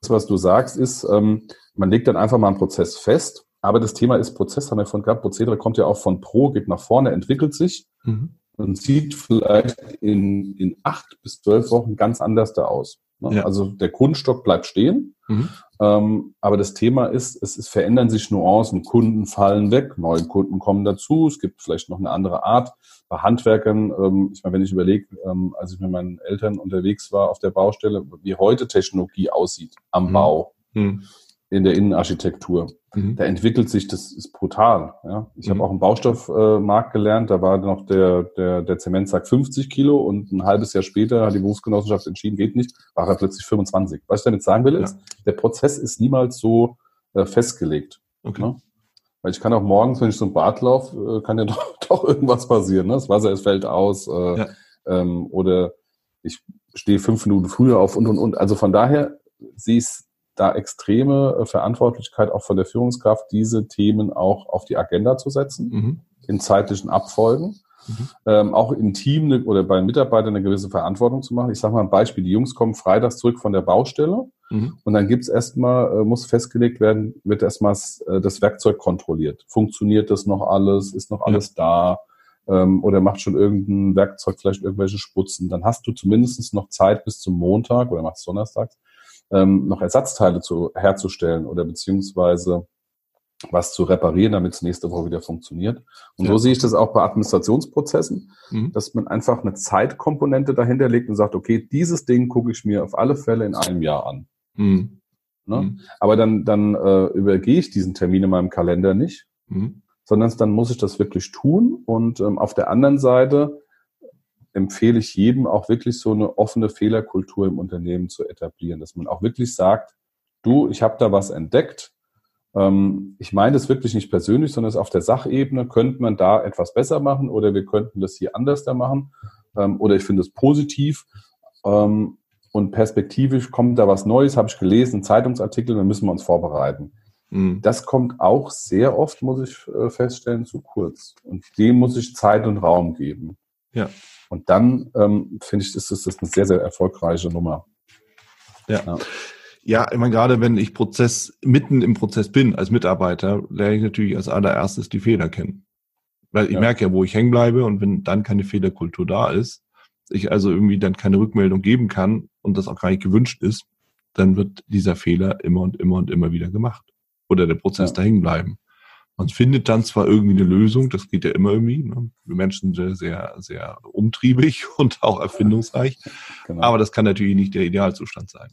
Das, was du sagst, ist, ähm, man legt dann einfach mal einen Prozess fest, aber das Thema ist Prozess, haben wir von gehabt, Prozedere kommt ja auch von Pro, geht nach vorne, entwickelt sich mhm. und sieht vielleicht in, in acht bis zwölf Wochen ganz anders da aus. Ne? Ja. Also der Grundstock bleibt stehen, mhm. Ähm, aber das Thema ist, es, es verändern sich Nuancen, Kunden fallen weg, neue Kunden kommen dazu, es gibt vielleicht noch eine andere Art. Bei Handwerkern, ähm, ich meine, wenn ich überlege, ähm, als ich mit meinen Eltern unterwegs war auf der Baustelle, wie heute Technologie aussieht am mhm. Bau. Mhm in der Innenarchitektur. Mhm. Da entwickelt sich, das ist brutal. Ja. Ich mhm. habe auch im Baustoffmarkt äh, gelernt, da war noch der, der, der Zementsack 50 Kilo und ein halbes Jahr später hat die Berufsgenossenschaft entschieden, geht nicht, war er plötzlich 25. Was ich damit sagen will, ist, ja. der Prozess ist niemals so äh, festgelegt. Okay. Ne? Weil ich kann auch morgens, wenn ich so ein Bad laufe, äh, kann ja doch, doch irgendwas passieren. Ne? Das Wasser es fällt aus äh, ja. ähm, oder ich stehe fünf Minuten früher auf und und und. Also von daher sehe ich es da extreme äh, Verantwortlichkeit auch von der Führungskraft, diese Themen auch auf die Agenda zu setzen, mhm. in zeitlichen Abfolgen. Mhm. Ähm, auch im Team ne, oder bei Mitarbeitern eine gewisse Verantwortung zu machen. Ich sage mal ein Beispiel, die Jungs kommen freitags zurück von der Baustelle mhm. und dann gibt's erstmal, äh, muss festgelegt werden, wird erstmal äh, das Werkzeug kontrolliert. Funktioniert das noch alles? Ist noch alles ja. da? Ähm, oder macht schon irgendein Werkzeug vielleicht irgendwelche Sputzen? Dann hast du zumindest noch Zeit bis zum Montag oder machst donnerstags, ähm, noch Ersatzteile zu, herzustellen oder beziehungsweise was zu reparieren, damit es nächste Woche wieder funktioniert. Und ja. so sehe ich das auch bei Administrationsprozessen, mhm. dass man einfach eine Zeitkomponente dahinter legt und sagt, okay, dieses Ding gucke ich mir auf alle Fälle in einem Jahr an. Mhm. Ne? Mhm. Aber dann, dann äh, übergehe ich diesen Termin in meinem Kalender nicht, mhm. sondern dann muss ich das wirklich tun. Und ähm, auf der anderen Seite empfehle ich jedem auch wirklich so eine offene Fehlerkultur im Unternehmen zu etablieren, dass man auch wirklich sagt, du, ich habe da was entdeckt. Ähm, ich meine das wirklich nicht persönlich, sondern es auf der Sachebene könnte man da etwas besser machen oder wir könnten das hier anders da machen ähm, oder ich finde es positiv. Ähm, und perspektivisch kommt da was Neues, habe ich gelesen, Zeitungsartikel, dann müssen wir uns vorbereiten. Mhm. Das kommt auch sehr oft, muss ich äh, feststellen, zu kurz. Und dem muss ich Zeit und Raum geben. Ja. Und dann ähm, finde ich, ist das eine sehr, sehr erfolgreiche Nummer. Ja. ja. Ja, ich meine, gerade wenn ich Prozess, mitten im Prozess bin als Mitarbeiter, lerne ich natürlich als allererstes die Fehler kennen. Weil ich ja. merke ja, wo ich hängen bleibe und wenn dann keine Fehlerkultur da ist, ich also irgendwie dann keine Rückmeldung geben kann und das auch gar nicht gewünscht ist, dann wird dieser Fehler immer und immer und immer wieder gemacht. Oder der Prozess ja. da hängen bleiben. Man findet dann zwar irgendwie eine Lösung, das geht ja immer irgendwie. Ne? Wir Menschen sind sehr, sehr umtriebig und auch erfindungsreich. Genau. Aber das kann natürlich nicht der Idealzustand sein.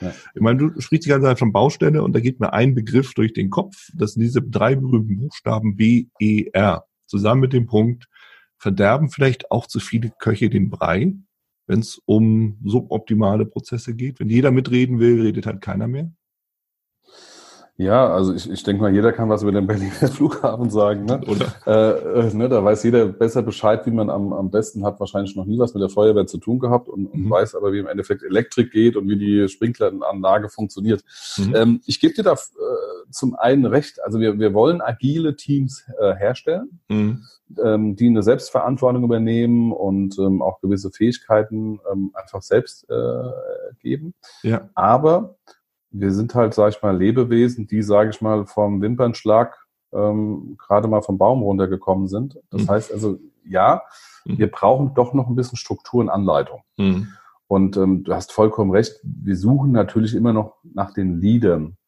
Ja. Ich meine, du sprichst die ganze Zeit von Baustelle und da geht mir ein Begriff durch den Kopf. Das sind diese drei berühmten Buchstaben B, E, R. Zusammen mit dem Punkt, verderben vielleicht auch zu viele Köche den Brei, wenn es um suboptimale Prozesse geht. Wenn jeder mitreden will, redet halt keiner mehr. Ja, also ich, ich denke mal, jeder kann was über den Berliner Flughafen sagen. Ne? Oder? Äh, äh, ne, da weiß jeder besser Bescheid, wie man am, am besten hat wahrscheinlich noch nie was mit der Feuerwehr zu tun gehabt und, und mhm. weiß aber, wie im Endeffekt Elektrik geht und wie die Sprinkleranlage funktioniert. Mhm. Ähm, ich gebe dir da äh, zum einen recht, also wir, wir wollen agile Teams äh, herstellen, mhm. ähm, die eine Selbstverantwortung übernehmen und ähm, auch gewisse Fähigkeiten ähm, einfach selbst äh, geben. Ja. Aber wir sind halt, sag ich mal, Lebewesen, die, sage ich mal, vom Wimpernschlag ähm, gerade mal vom Baum runtergekommen sind. Das mhm. heißt also, ja, mhm. wir brauchen doch noch ein bisschen Struktur und Anleitung. Mhm. Und ähm, du hast vollkommen recht, wir suchen natürlich immer noch nach den Leadern,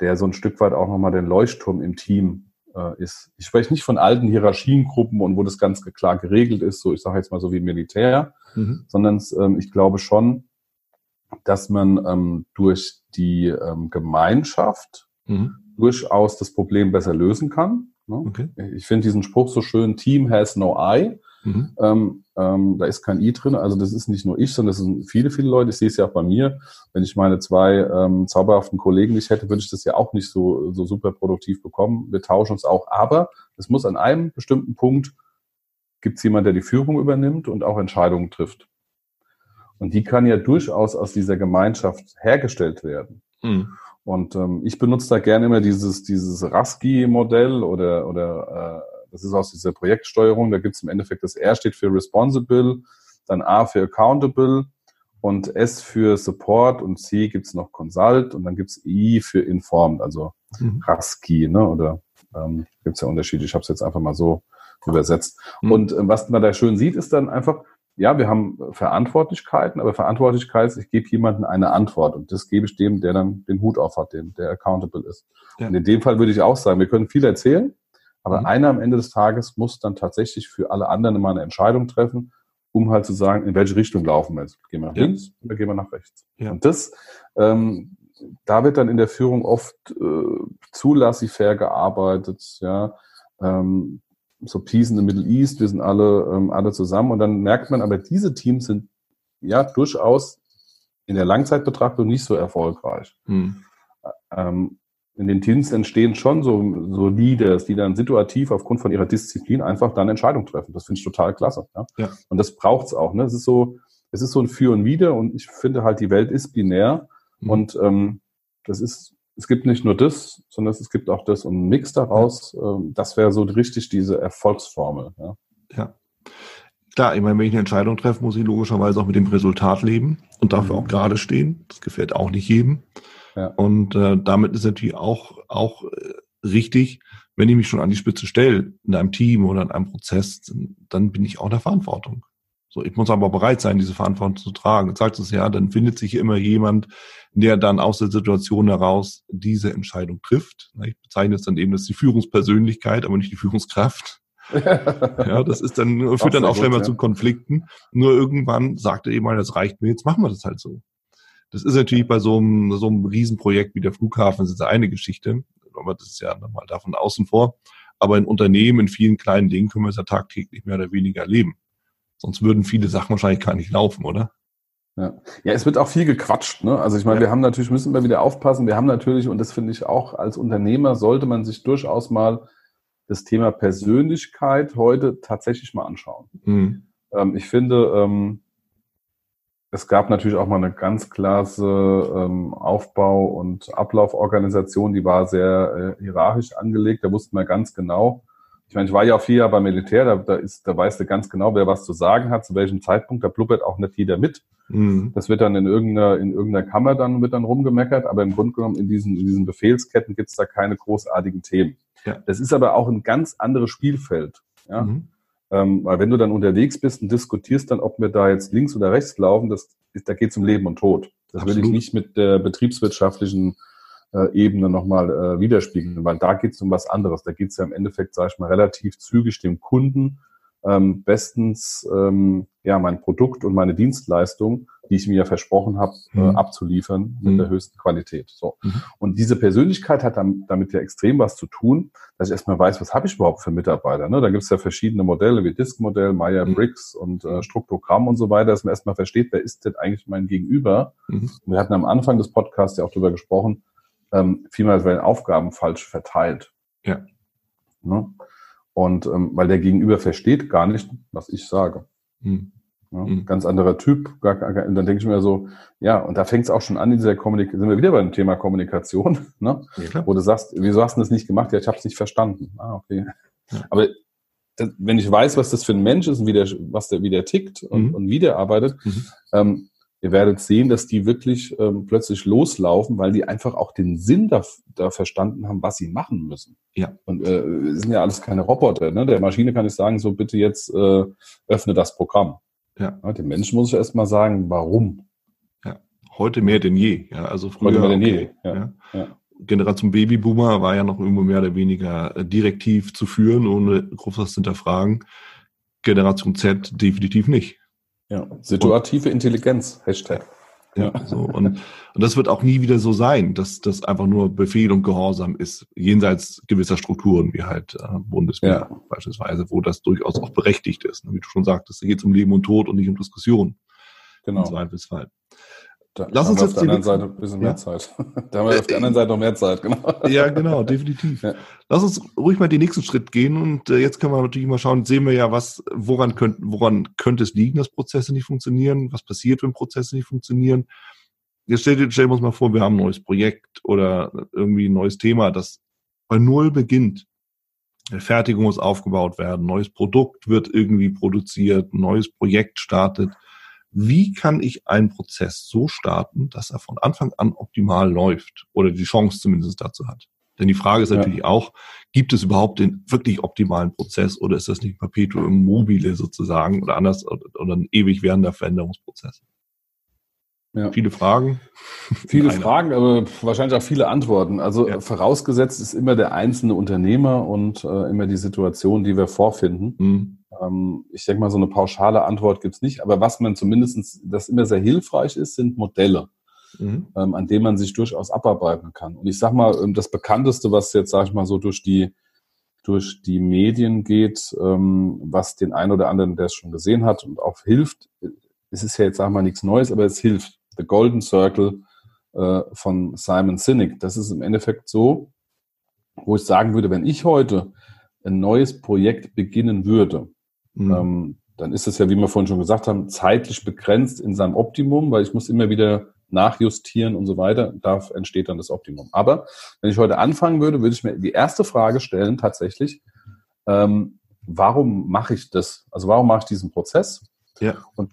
der so ein Stück weit auch nochmal den Leuchtturm im Team äh, ist. Ich spreche nicht von alten Hierarchiengruppen und wo das ganz klar geregelt ist, so ich sage jetzt mal so wie Militär, mhm. sondern ähm, ich glaube schon, dass man ähm, durch die ähm, Gemeinschaft mhm. durchaus das Problem besser lösen kann. Ne? Okay. Ich finde diesen Spruch so schön, Team has no eye. Mhm. Ähm, ähm, da ist kein I drin, also das ist nicht nur ich, sondern das sind viele, viele Leute. Ich sehe es ja auch bei mir. Wenn ich meine zwei ähm, zauberhaften Kollegen nicht hätte, würde ich das ja auch nicht so, so super produktiv bekommen. Wir tauschen uns auch, aber es muss an einem bestimmten Punkt, gibt es jemand, der die Führung übernimmt und auch Entscheidungen trifft. Und die kann ja durchaus aus dieser Gemeinschaft hergestellt werden. Mhm. Und ähm, ich benutze da gerne immer dieses, dieses Rasky-Modell oder, oder äh, das ist aus dieser Projektsteuerung. Da gibt es im Endeffekt das R steht für Responsible, dann A für Accountable und S für Support und C gibt's noch Consult und dann gibt's I für Informed, also mhm. Rasky, ne? Oder ähm, gibt ja Unterschiede. Ich habe es jetzt einfach mal so übersetzt. Mhm. Und äh, was man da schön sieht, ist dann einfach, ja, wir haben Verantwortlichkeiten, aber Verantwortlichkeit ist, ich gebe jemandem eine Antwort und das gebe ich dem, der dann den Hut auf hat, dem, der accountable ist. Ja. Und in dem Fall würde ich auch sagen, wir können viel erzählen, aber mhm. einer am Ende des Tages muss dann tatsächlich für alle anderen immer eine Entscheidung treffen, um halt zu sagen, in welche Richtung laufen wir jetzt. Gehen wir nach ja. links oder gehen wir nach rechts? Ja. Und das, ähm, da wird dann in der Führung oft äh, zulassig fair gearbeitet, ja. Ähm, so Peace in the Middle East, wir sind alle, ähm, alle zusammen. Und dann merkt man aber, diese Teams sind ja durchaus in der Langzeitbetrachtung nicht so erfolgreich. Hm. Ähm, in den Teams entstehen schon so, so Leaders, die dann situativ aufgrund von ihrer Disziplin einfach dann Entscheidungen treffen. Das finde ich total klasse. Ja? ja. Und das braucht's auch. Ne? Es ist so, es ist so ein Für und Wider und ich finde halt, die Welt ist binär mhm. und ähm, das ist es gibt nicht nur das, sondern es gibt auch das und ein Mix daraus. Ähm, das wäre so richtig diese Erfolgsformel. Ja. ja. Klar, ich meine, wenn ich eine Entscheidung treffe, muss ich logischerweise auch mit dem Resultat leben und dafür mhm. auch gerade stehen. Das gefällt auch nicht jedem. Ja. Und äh, damit ist natürlich auch, auch äh, richtig, wenn ich mich schon an die Spitze stelle, in einem Team oder in einem Prozess, dann bin ich auch in der Verantwortung. So, ich muss aber bereit sein, diese Verantwortung zu tragen. Jetzt sagt es ja, dann findet sich immer jemand, der dann aus der Situation heraus diese Entscheidung trifft. Ich bezeichne es dann eben als die Führungspersönlichkeit, aber nicht die Führungskraft. ja, das ist dann, führt dann auch schnell mal ja. zu Konflikten. Nur irgendwann sagt er eben mal, das reicht mir, jetzt machen wir das halt so. Das ist natürlich bei so einem, so einem Riesenprojekt wie der Flughafen, das ist eine Geschichte, aber das ist ja nochmal davon außen vor. Aber in Unternehmen, in vielen kleinen Dingen können wir es ja tagtäglich mehr oder weniger erleben. Sonst würden viele Sachen wahrscheinlich gar nicht laufen, oder? Ja. ja, es wird auch viel gequatscht. Ne? Also ich meine, ja. wir haben natürlich, müssen wir wieder aufpassen, wir haben natürlich, und das finde ich auch als Unternehmer, sollte man sich durchaus mal das Thema Persönlichkeit heute tatsächlich mal anschauen. Mhm. Ähm, ich finde, ähm, es gab natürlich auch mal eine ganz klasse ähm, Aufbau- und Ablauforganisation, die war sehr äh, hierarchisch angelegt. Da wusste man ganz genau, ich meine, ich war ja auch vier Jahre beim Militär, da, da, ist, da weißt du ganz genau, wer was zu sagen hat, zu welchem Zeitpunkt, da blubbert auch nicht jeder mit. Mhm. Das wird dann in irgendeiner, in irgendeiner Kammer dann, wird dann rumgemeckert, aber im Grunde genommen in diesen, in diesen Befehlsketten gibt es da keine großartigen Themen. Ja. Das ist aber auch ein ganz anderes Spielfeld. Ja? Mhm. Ähm, weil wenn du dann unterwegs bist und diskutierst dann, ob wir da jetzt links oder rechts laufen, das ist, da geht es um Leben und Tod. Das Absolut. will ich nicht mit der betriebswirtschaftlichen äh, Ebene nochmal äh, widerspiegeln, weil da geht es um was anderes. Da geht es ja im Endeffekt, sage ich mal, relativ zügig dem Kunden ähm, bestens ähm, ja mein Produkt und meine Dienstleistung, die ich mir ja versprochen habe, äh, mhm. äh, abzuliefern mit mhm. der höchsten Qualität. So. Mhm. Und diese Persönlichkeit hat damit, damit ja extrem was zu tun, dass ich erstmal weiß, was habe ich überhaupt für Mitarbeiter. Ne? Da gibt es ja verschiedene Modelle wie Disk-Modell, Meyer-Briggs mhm. und äh, Struktogramm und so weiter, dass man erstmal versteht, wer ist denn eigentlich mein Gegenüber. Mhm. Wir hatten am Anfang des Podcasts ja auch darüber gesprochen, ähm, vielmehr werden Aufgaben falsch verteilt. Ja. Ne? Und ähm, weil der Gegenüber versteht gar nicht, was ich sage. Mhm. Ja, mhm. Ganz anderer Typ. Gar, gar, dann denke ich mir so, ja, und da fängt es auch schon an in dieser Kommunikation, sind wir wieder beim Thema Kommunikation, ne? Ja, wo du sagst, wieso hast du das nicht gemacht? Ja, ich habe es nicht verstanden. Ah, okay. Ja. Aber das, wenn ich weiß, was das für ein Mensch ist und wie der, was der, wie der tickt und, mhm. und wie der arbeitet, mhm. ähm, ihr werdet sehen, dass die wirklich ähm, plötzlich loslaufen, weil die einfach auch den Sinn da, da verstanden haben, was sie machen müssen. Ja. Und äh, sind ja alles keine Roboter. Ne? Der Maschine kann ich sagen, so bitte jetzt äh, öffne das Programm. Ja. ja dem Menschen muss ich erst mal sagen, warum. Ja. Heute mehr denn je. Ja, also früher. Heute mehr denn okay. je. Ja. ja. ja. Generation Babyboomer war ja noch irgendwo mehr oder weniger äh, direktiv zu führen, ohne großes zu hinterfragen. Generation Z definitiv nicht. Ja, situative Intelligenz, Hashtag. Ja, so. Und, und das wird auch nie wieder so sein, dass das einfach nur Befehl und Gehorsam ist, jenseits gewisser Strukturen, wie halt äh, Bundeswehr ja. beispielsweise, wo das durchaus auch berechtigt ist. Wie du schon sagtest, da geht es um Leben und Tod und nicht um Diskussion. Genau. Im Zweifelsfall. Da Lass uns jetzt auf der anderen Seite ein bisschen ja? mehr Zeit. Da haben wir auf der anderen Seite noch mehr Zeit, genau. Ja, genau, definitiv. Ja. Lass uns ruhig mal den nächsten Schritt gehen und äh, jetzt können wir natürlich mal schauen, sehen wir ja, was, woran, könnt, woran könnte es liegen, dass Prozesse nicht funktionieren, was passiert, wenn Prozesse nicht funktionieren. Jetzt stell, stellen wir uns mal vor, wir haben ein neues Projekt oder irgendwie ein neues Thema, das bei Null beginnt. Eine Fertigung muss aufgebaut werden, neues Produkt wird irgendwie produziert, ein neues Projekt startet wie kann ich einen Prozess so starten, dass er von Anfang an optimal läuft oder die Chance zumindest dazu hat? Denn die Frage ist natürlich ja. auch, gibt es überhaupt den wirklich optimalen Prozess oder ist das nicht Perpetuum mobile sozusagen oder anders oder ein ewig währender Veränderungsprozess? Ja. Viele Fragen. Viele. Fragen, aber wahrscheinlich auch viele Antworten. Also ja. vorausgesetzt ist immer der einzelne Unternehmer und äh, immer die Situation, die wir vorfinden. Mhm. Ähm, ich denke mal, so eine pauschale Antwort gibt's nicht. Aber was man zumindestens, das immer sehr hilfreich ist, sind Modelle, mhm. ähm, an denen man sich durchaus abarbeiten kann. Und ich sag mal, ähm, das bekannteste, was jetzt, sage ich mal, so durch die durch die Medien geht, was den einen oder anderen, der es schon gesehen hat und auch hilft, es ist ja jetzt, sag ich mal, nichts Neues, aber es hilft. The Golden Circle äh, von Simon Sinek. Das ist im Endeffekt so, wo ich sagen würde, wenn ich heute ein neues Projekt beginnen würde, Mhm. Ähm, dann ist es ja, wie wir vorhin schon gesagt haben, zeitlich begrenzt in seinem Optimum, weil ich muss immer wieder nachjustieren und so weiter. Da entsteht dann das Optimum. Aber wenn ich heute anfangen würde, würde ich mir die erste Frage stellen, tatsächlich, ähm, warum mache ich das? Also warum mache ich diesen Prozess? Ja. Und,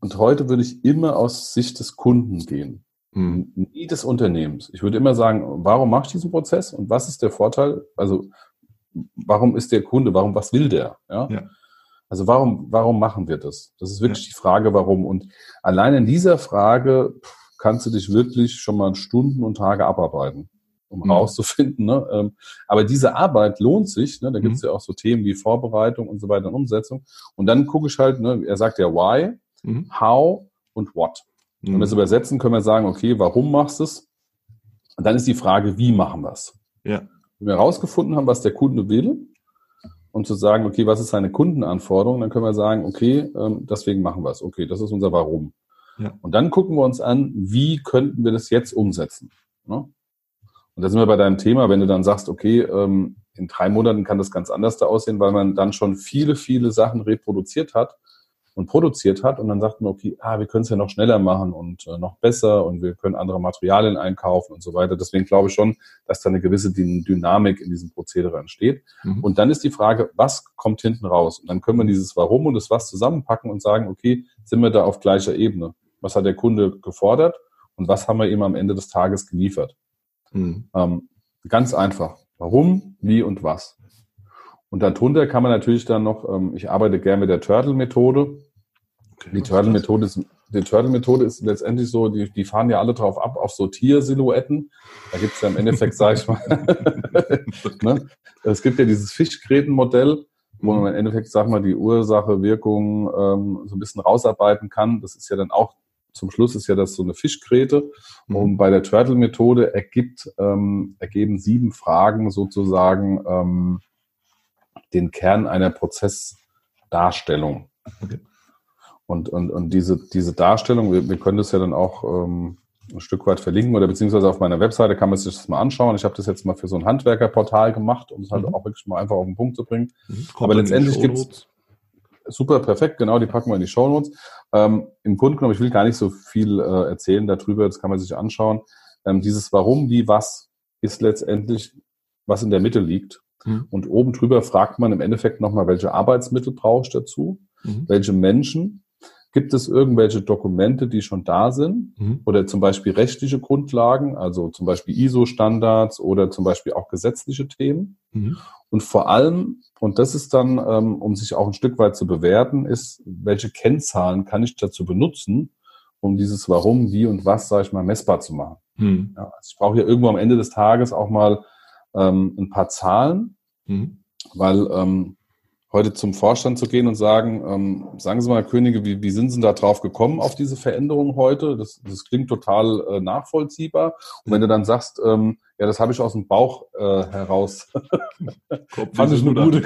und heute würde ich immer aus Sicht des Kunden gehen. Mhm. Nie des Unternehmens. Ich würde immer sagen, warum mache ich diesen Prozess und was ist der Vorteil? Also warum ist der Kunde, warum, was will der? Ja? ja. Also warum, warum machen wir das? Das ist wirklich ja. die Frage, warum. Und allein in dieser Frage kannst du dich wirklich schon mal Stunden und Tage abarbeiten, um mhm. rauszufinden. Ne? Ähm, aber diese Arbeit lohnt sich. Ne? Da gibt es mhm. ja auch so Themen wie Vorbereitung und so weiter und Umsetzung. Und dann gucke ich halt, ne, er sagt ja why, mhm. how und what. Mhm. Und das übersetzen können wir sagen, okay, warum machst du es? Und dann ist die Frage, wie machen wir es? Ja. Wenn wir herausgefunden haben, was der Kunde will, und zu sagen, okay, was ist seine Kundenanforderung, dann können wir sagen, okay, ähm, deswegen machen wir es. Okay, das ist unser Warum. Ja. Und dann gucken wir uns an, wie könnten wir das jetzt umsetzen. Ne? Und da sind wir bei deinem Thema, wenn du dann sagst, okay, ähm, in drei Monaten kann das ganz anders da aussehen, weil man dann schon viele, viele Sachen reproduziert hat und produziert hat und dann sagt man, okay, ah, wir können es ja noch schneller machen und äh, noch besser und wir können andere Materialien einkaufen und so weiter. Deswegen glaube ich schon, dass da eine gewisse Dynamik in diesem Prozedere entsteht. Mhm. Und dann ist die Frage, was kommt hinten raus? Und dann können wir dieses Warum und das Was zusammenpacken und sagen, okay, sind wir da auf gleicher Ebene? Was hat der Kunde gefordert und was haben wir ihm am Ende des Tages geliefert? Mhm. Ähm, ganz einfach. Warum, wie und was. Und darunter kann man natürlich dann noch, ähm, ich arbeite gerne mit der Turtle-Methode. Okay, die Turtle-Methode ist, die Turtle-Methode ist letztendlich so, die, die fahren ja alle drauf ab, auf so Tiersilhouetten. Da gibt es ja im Endeffekt, sage ich mal, ne? es gibt ja dieses Fischgrätenmodell, wo man im Endeffekt, sag mal, die Ursache, Wirkung ähm, so ein bisschen rausarbeiten kann. Das ist ja dann auch, zum Schluss ist ja das so eine Fischgräte. Mhm. Und bei der Turtle-Methode ergibt, ähm, ergeben sieben Fragen sozusagen ähm, den Kern einer Prozessdarstellung. Okay. Und, und, und diese, diese Darstellung, wir, wir können das ja dann auch ähm, ein Stück weit verlinken oder beziehungsweise auf meiner Webseite kann man sich das mal anschauen. Ich habe das jetzt mal für so ein Handwerkerportal gemacht, um es halt mhm. auch wirklich mal einfach auf den Punkt zu bringen. Mhm. Aber letztendlich gibt es super perfekt, genau, die packen wir in die Show Notes. Ähm, Im Grunde genommen, ich will gar nicht so viel äh, erzählen darüber, das kann man sich anschauen. Ähm, dieses Warum, wie, was ist letztendlich, was in der Mitte liegt. Mhm. Und oben drüber fragt man im Endeffekt nochmal, welche Arbeitsmittel brauche ich dazu, mhm. welche Menschen Gibt es irgendwelche Dokumente, die schon da sind mhm. oder zum Beispiel rechtliche Grundlagen, also zum Beispiel ISO-Standards oder zum Beispiel auch gesetzliche Themen? Mhm. Und vor allem, und das ist dann, ähm, um sich auch ein Stück weit zu bewerten, ist, welche Kennzahlen kann ich dazu benutzen, um dieses Warum, wie und was, sage ich mal, messbar zu machen. Mhm. Ja, also ich brauche ja irgendwo am Ende des Tages auch mal ähm, ein paar Zahlen, mhm. weil ähm, heute zum Vorstand zu gehen und sagen, ähm, sagen Sie mal, Herr Könige, wie, wie sind Sie da drauf gekommen auf diese Veränderung heute? Das, das klingt total äh, nachvollziehbar. Und wenn du dann sagst, ähm, ja, das habe ich aus dem Bauch äh, heraus, fand ich eine gute,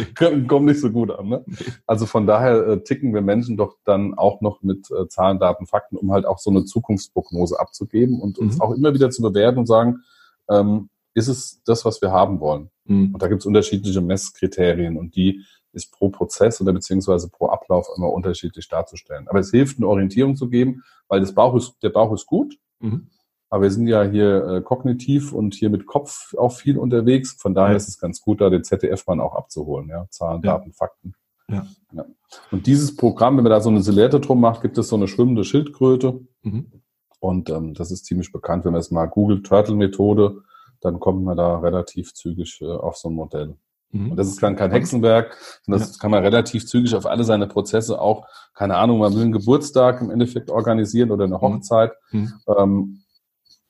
kommt nicht so gut an. Ne? Also von daher äh, ticken wir Menschen doch dann auch noch mit äh, Zahlen, Daten, Fakten, um halt auch so eine Zukunftsprognose abzugeben und uns mhm. auch immer wieder zu bewerten und sagen, ähm, ist es das, was wir haben wollen? Mhm. Und da gibt es unterschiedliche Messkriterien und die ist pro Prozess oder beziehungsweise pro Ablauf immer unterschiedlich darzustellen. Aber es hilft, eine Orientierung zu geben, weil das Bauch ist, der Bauch ist gut. Mhm. Aber wir sind ja hier äh, kognitiv und hier mit Kopf auch viel unterwegs. Von daher ja. ist es ganz gut, da den ZDF-Mann auch abzuholen. Ja? Zahlen, ja. Daten, Fakten. Ja. ja. Und dieses Programm, wenn man da so eine Silhouette drum macht, gibt es so eine schwimmende Schildkröte. Mhm. Und ähm, das ist ziemlich bekannt, wenn man es mal googelt, Turtle-Methode, dann kommt man da relativ zügig äh, auf so ein Modell. Mhm. Und das ist dann kein Hexenwerk, sondern das ja. kann man relativ zügig auf alle seine Prozesse auch, keine Ahnung, man will einen Geburtstag im Endeffekt organisieren oder eine mhm. Hochzeit mhm. ähm,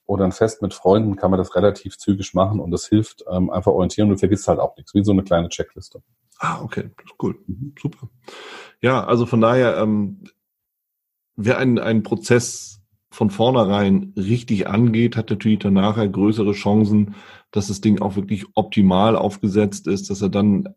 oder ein Fest mit Freunden, kann man das relativ zügig machen und das hilft ähm, einfach orientieren und du vergisst halt auch nichts, wie so eine kleine Checkliste. Ah, okay, cool, mhm. super. Ja, also von daher, ähm, wer einen, einen Prozess von vornherein richtig angeht, hat natürlich dann nachher größere Chancen, dass das Ding auch wirklich optimal aufgesetzt ist, dass er dann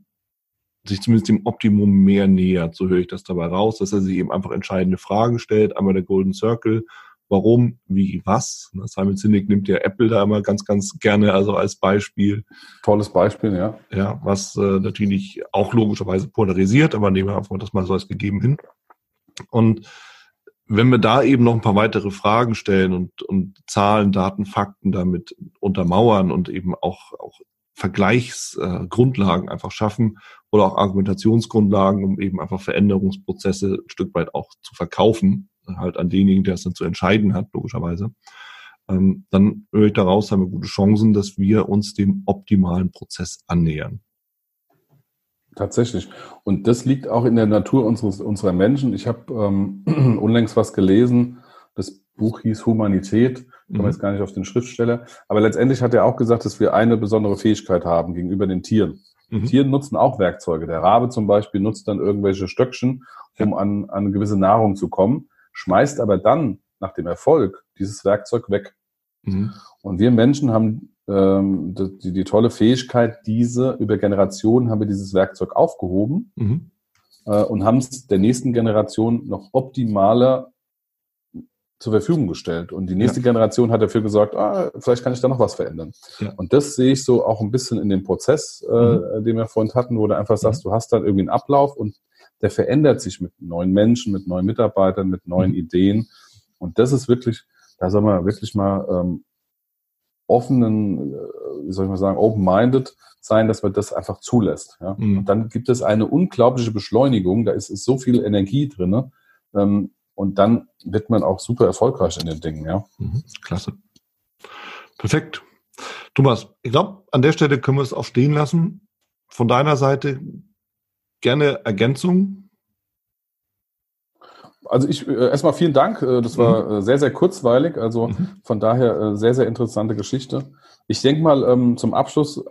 sich zumindest dem Optimum mehr nähert. So höre ich das dabei raus, dass er sich eben einfach entscheidende Fragen stellt. Einmal der Golden Circle. Warum, wie, was? Simon Sinek nimmt ja Apple da immer ganz, ganz gerne also als Beispiel. Tolles Beispiel, ja. Ja, was äh, natürlich auch logischerweise polarisiert, aber nehmen wir einfach das mal so als gegeben hin. Und wenn wir da eben noch ein paar weitere Fragen stellen und, und Zahlen, Daten, Fakten damit untermauern und eben auch, auch Vergleichsgrundlagen äh, einfach schaffen oder auch Argumentationsgrundlagen, um eben einfach Veränderungsprozesse ein Stück weit auch zu verkaufen, halt an denjenigen, der es dann zu entscheiden hat, logischerweise, ähm, dann höre ich daraus, haben wir gute Chancen, dass wir uns dem optimalen Prozess annähern. Tatsächlich. Und das liegt auch in der Natur unseres, unserer Menschen. Ich habe ähm, unlängst was gelesen. Das Buch hieß Humanität. Ich komme mhm. jetzt gar nicht auf den Schriftsteller. Aber letztendlich hat er auch gesagt, dass wir eine besondere Fähigkeit haben gegenüber den Tieren. Mhm. Tiere nutzen auch Werkzeuge. Der Rabe zum Beispiel nutzt dann irgendwelche Stöckchen, um ja. an, an gewisse Nahrung zu kommen, schmeißt aber dann nach dem Erfolg dieses Werkzeug weg. Mhm. Und wir Menschen haben ähm, die, die tolle Fähigkeit, diese über Generationen haben wir dieses Werkzeug aufgehoben mhm. äh, und haben es der nächsten Generation noch optimaler zur Verfügung gestellt. Und die nächste ja. Generation hat dafür gesorgt, ah, vielleicht kann ich da noch was verändern. Ja. Und das sehe ich so auch ein bisschen in dem Prozess, äh, mhm. den wir vorhin hatten, wo du einfach sagst, mhm. du hast dann irgendwie einen Ablauf und der verändert sich mit neuen Menschen, mit neuen Mitarbeitern, mit neuen mhm. Ideen. Und das ist wirklich, da soll man wirklich mal ähm, offenen, äh, wie soll ich mal sagen, open-minded sein, dass man das einfach zulässt. Ja? Mhm. Und dann gibt es eine unglaubliche Beschleunigung, da ist, ist so viel Energie drin. Ähm, und dann wird man auch super erfolgreich in den Dingen. Ja? Mhm. Klasse. Perfekt. Thomas, ich glaube, an der Stelle können wir es auch stehen lassen. Von deiner Seite gerne Ergänzung also ich äh, erstmal vielen Dank. Äh, das war mhm. äh, sehr, sehr kurzweilig. Also mhm. von daher äh, sehr, sehr interessante Geschichte. Ich denke mal ähm, zum Abschluss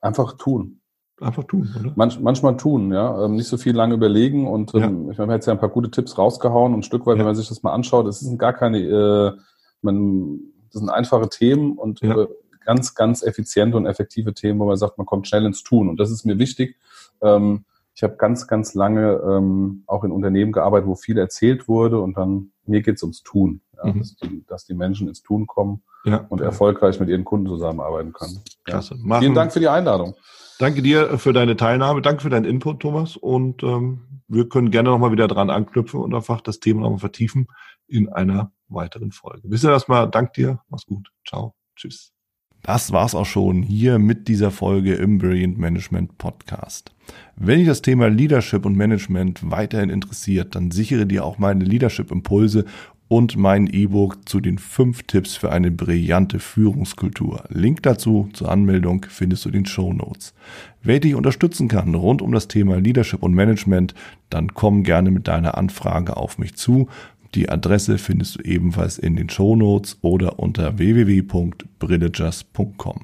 einfach tun. Einfach tun, oder? Manch, manchmal tun, ja. Ähm, nicht so viel lange überlegen und ähm, ja. ich meine, wir haben jetzt ja ein paar gute Tipps rausgehauen und ein Stück weit, ja. wenn man sich das mal anschaut, es sind gar keine, äh, man, das sind einfache Themen und ja. äh, ganz, ganz effiziente und effektive Themen, wo man sagt, man kommt schnell ins Tun. Und das ist mir wichtig. Ähm, ich habe ganz, ganz lange ähm, auch in Unternehmen gearbeitet, wo viel erzählt wurde und dann mir geht's ums Tun, ja, mhm. dass, die, dass die Menschen ins Tun kommen ja. und erfolgreich mit ihren Kunden zusammenarbeiten können. Klasse. Ja. Vielen Dank für die Einladung. Danke dir für deine Teilnahme, danke für deinen Input, Thomas. Und ähm, wir können gerne nochmal wieder dran anknüpfen und einfach das Thema nochmal vertiefen in einer weiteren Folge. Bis dann erstmal, dank dir, mach's gut. Ciao. Tschüss. Das war's auch schon hier mit dieser Folge im Brilliant Management Podcast. Wenn dich das Thema Leadership und Management weiterhin interessiert, dann sichere dir auch meine Leadership Impulse und mein E-Book zu den fünf Tipps für eine brillante Führungskultur. Link dazu zur Anmeldung findest du in den Show Notes. Wer dich unterstützen kann rund um das Thema Leadership und Management, dann komm gerne mit deiner Anfrage auf mich zu. Die Adresse findest du ebenfalls in den Show Notes oder unter www.brillegers.com.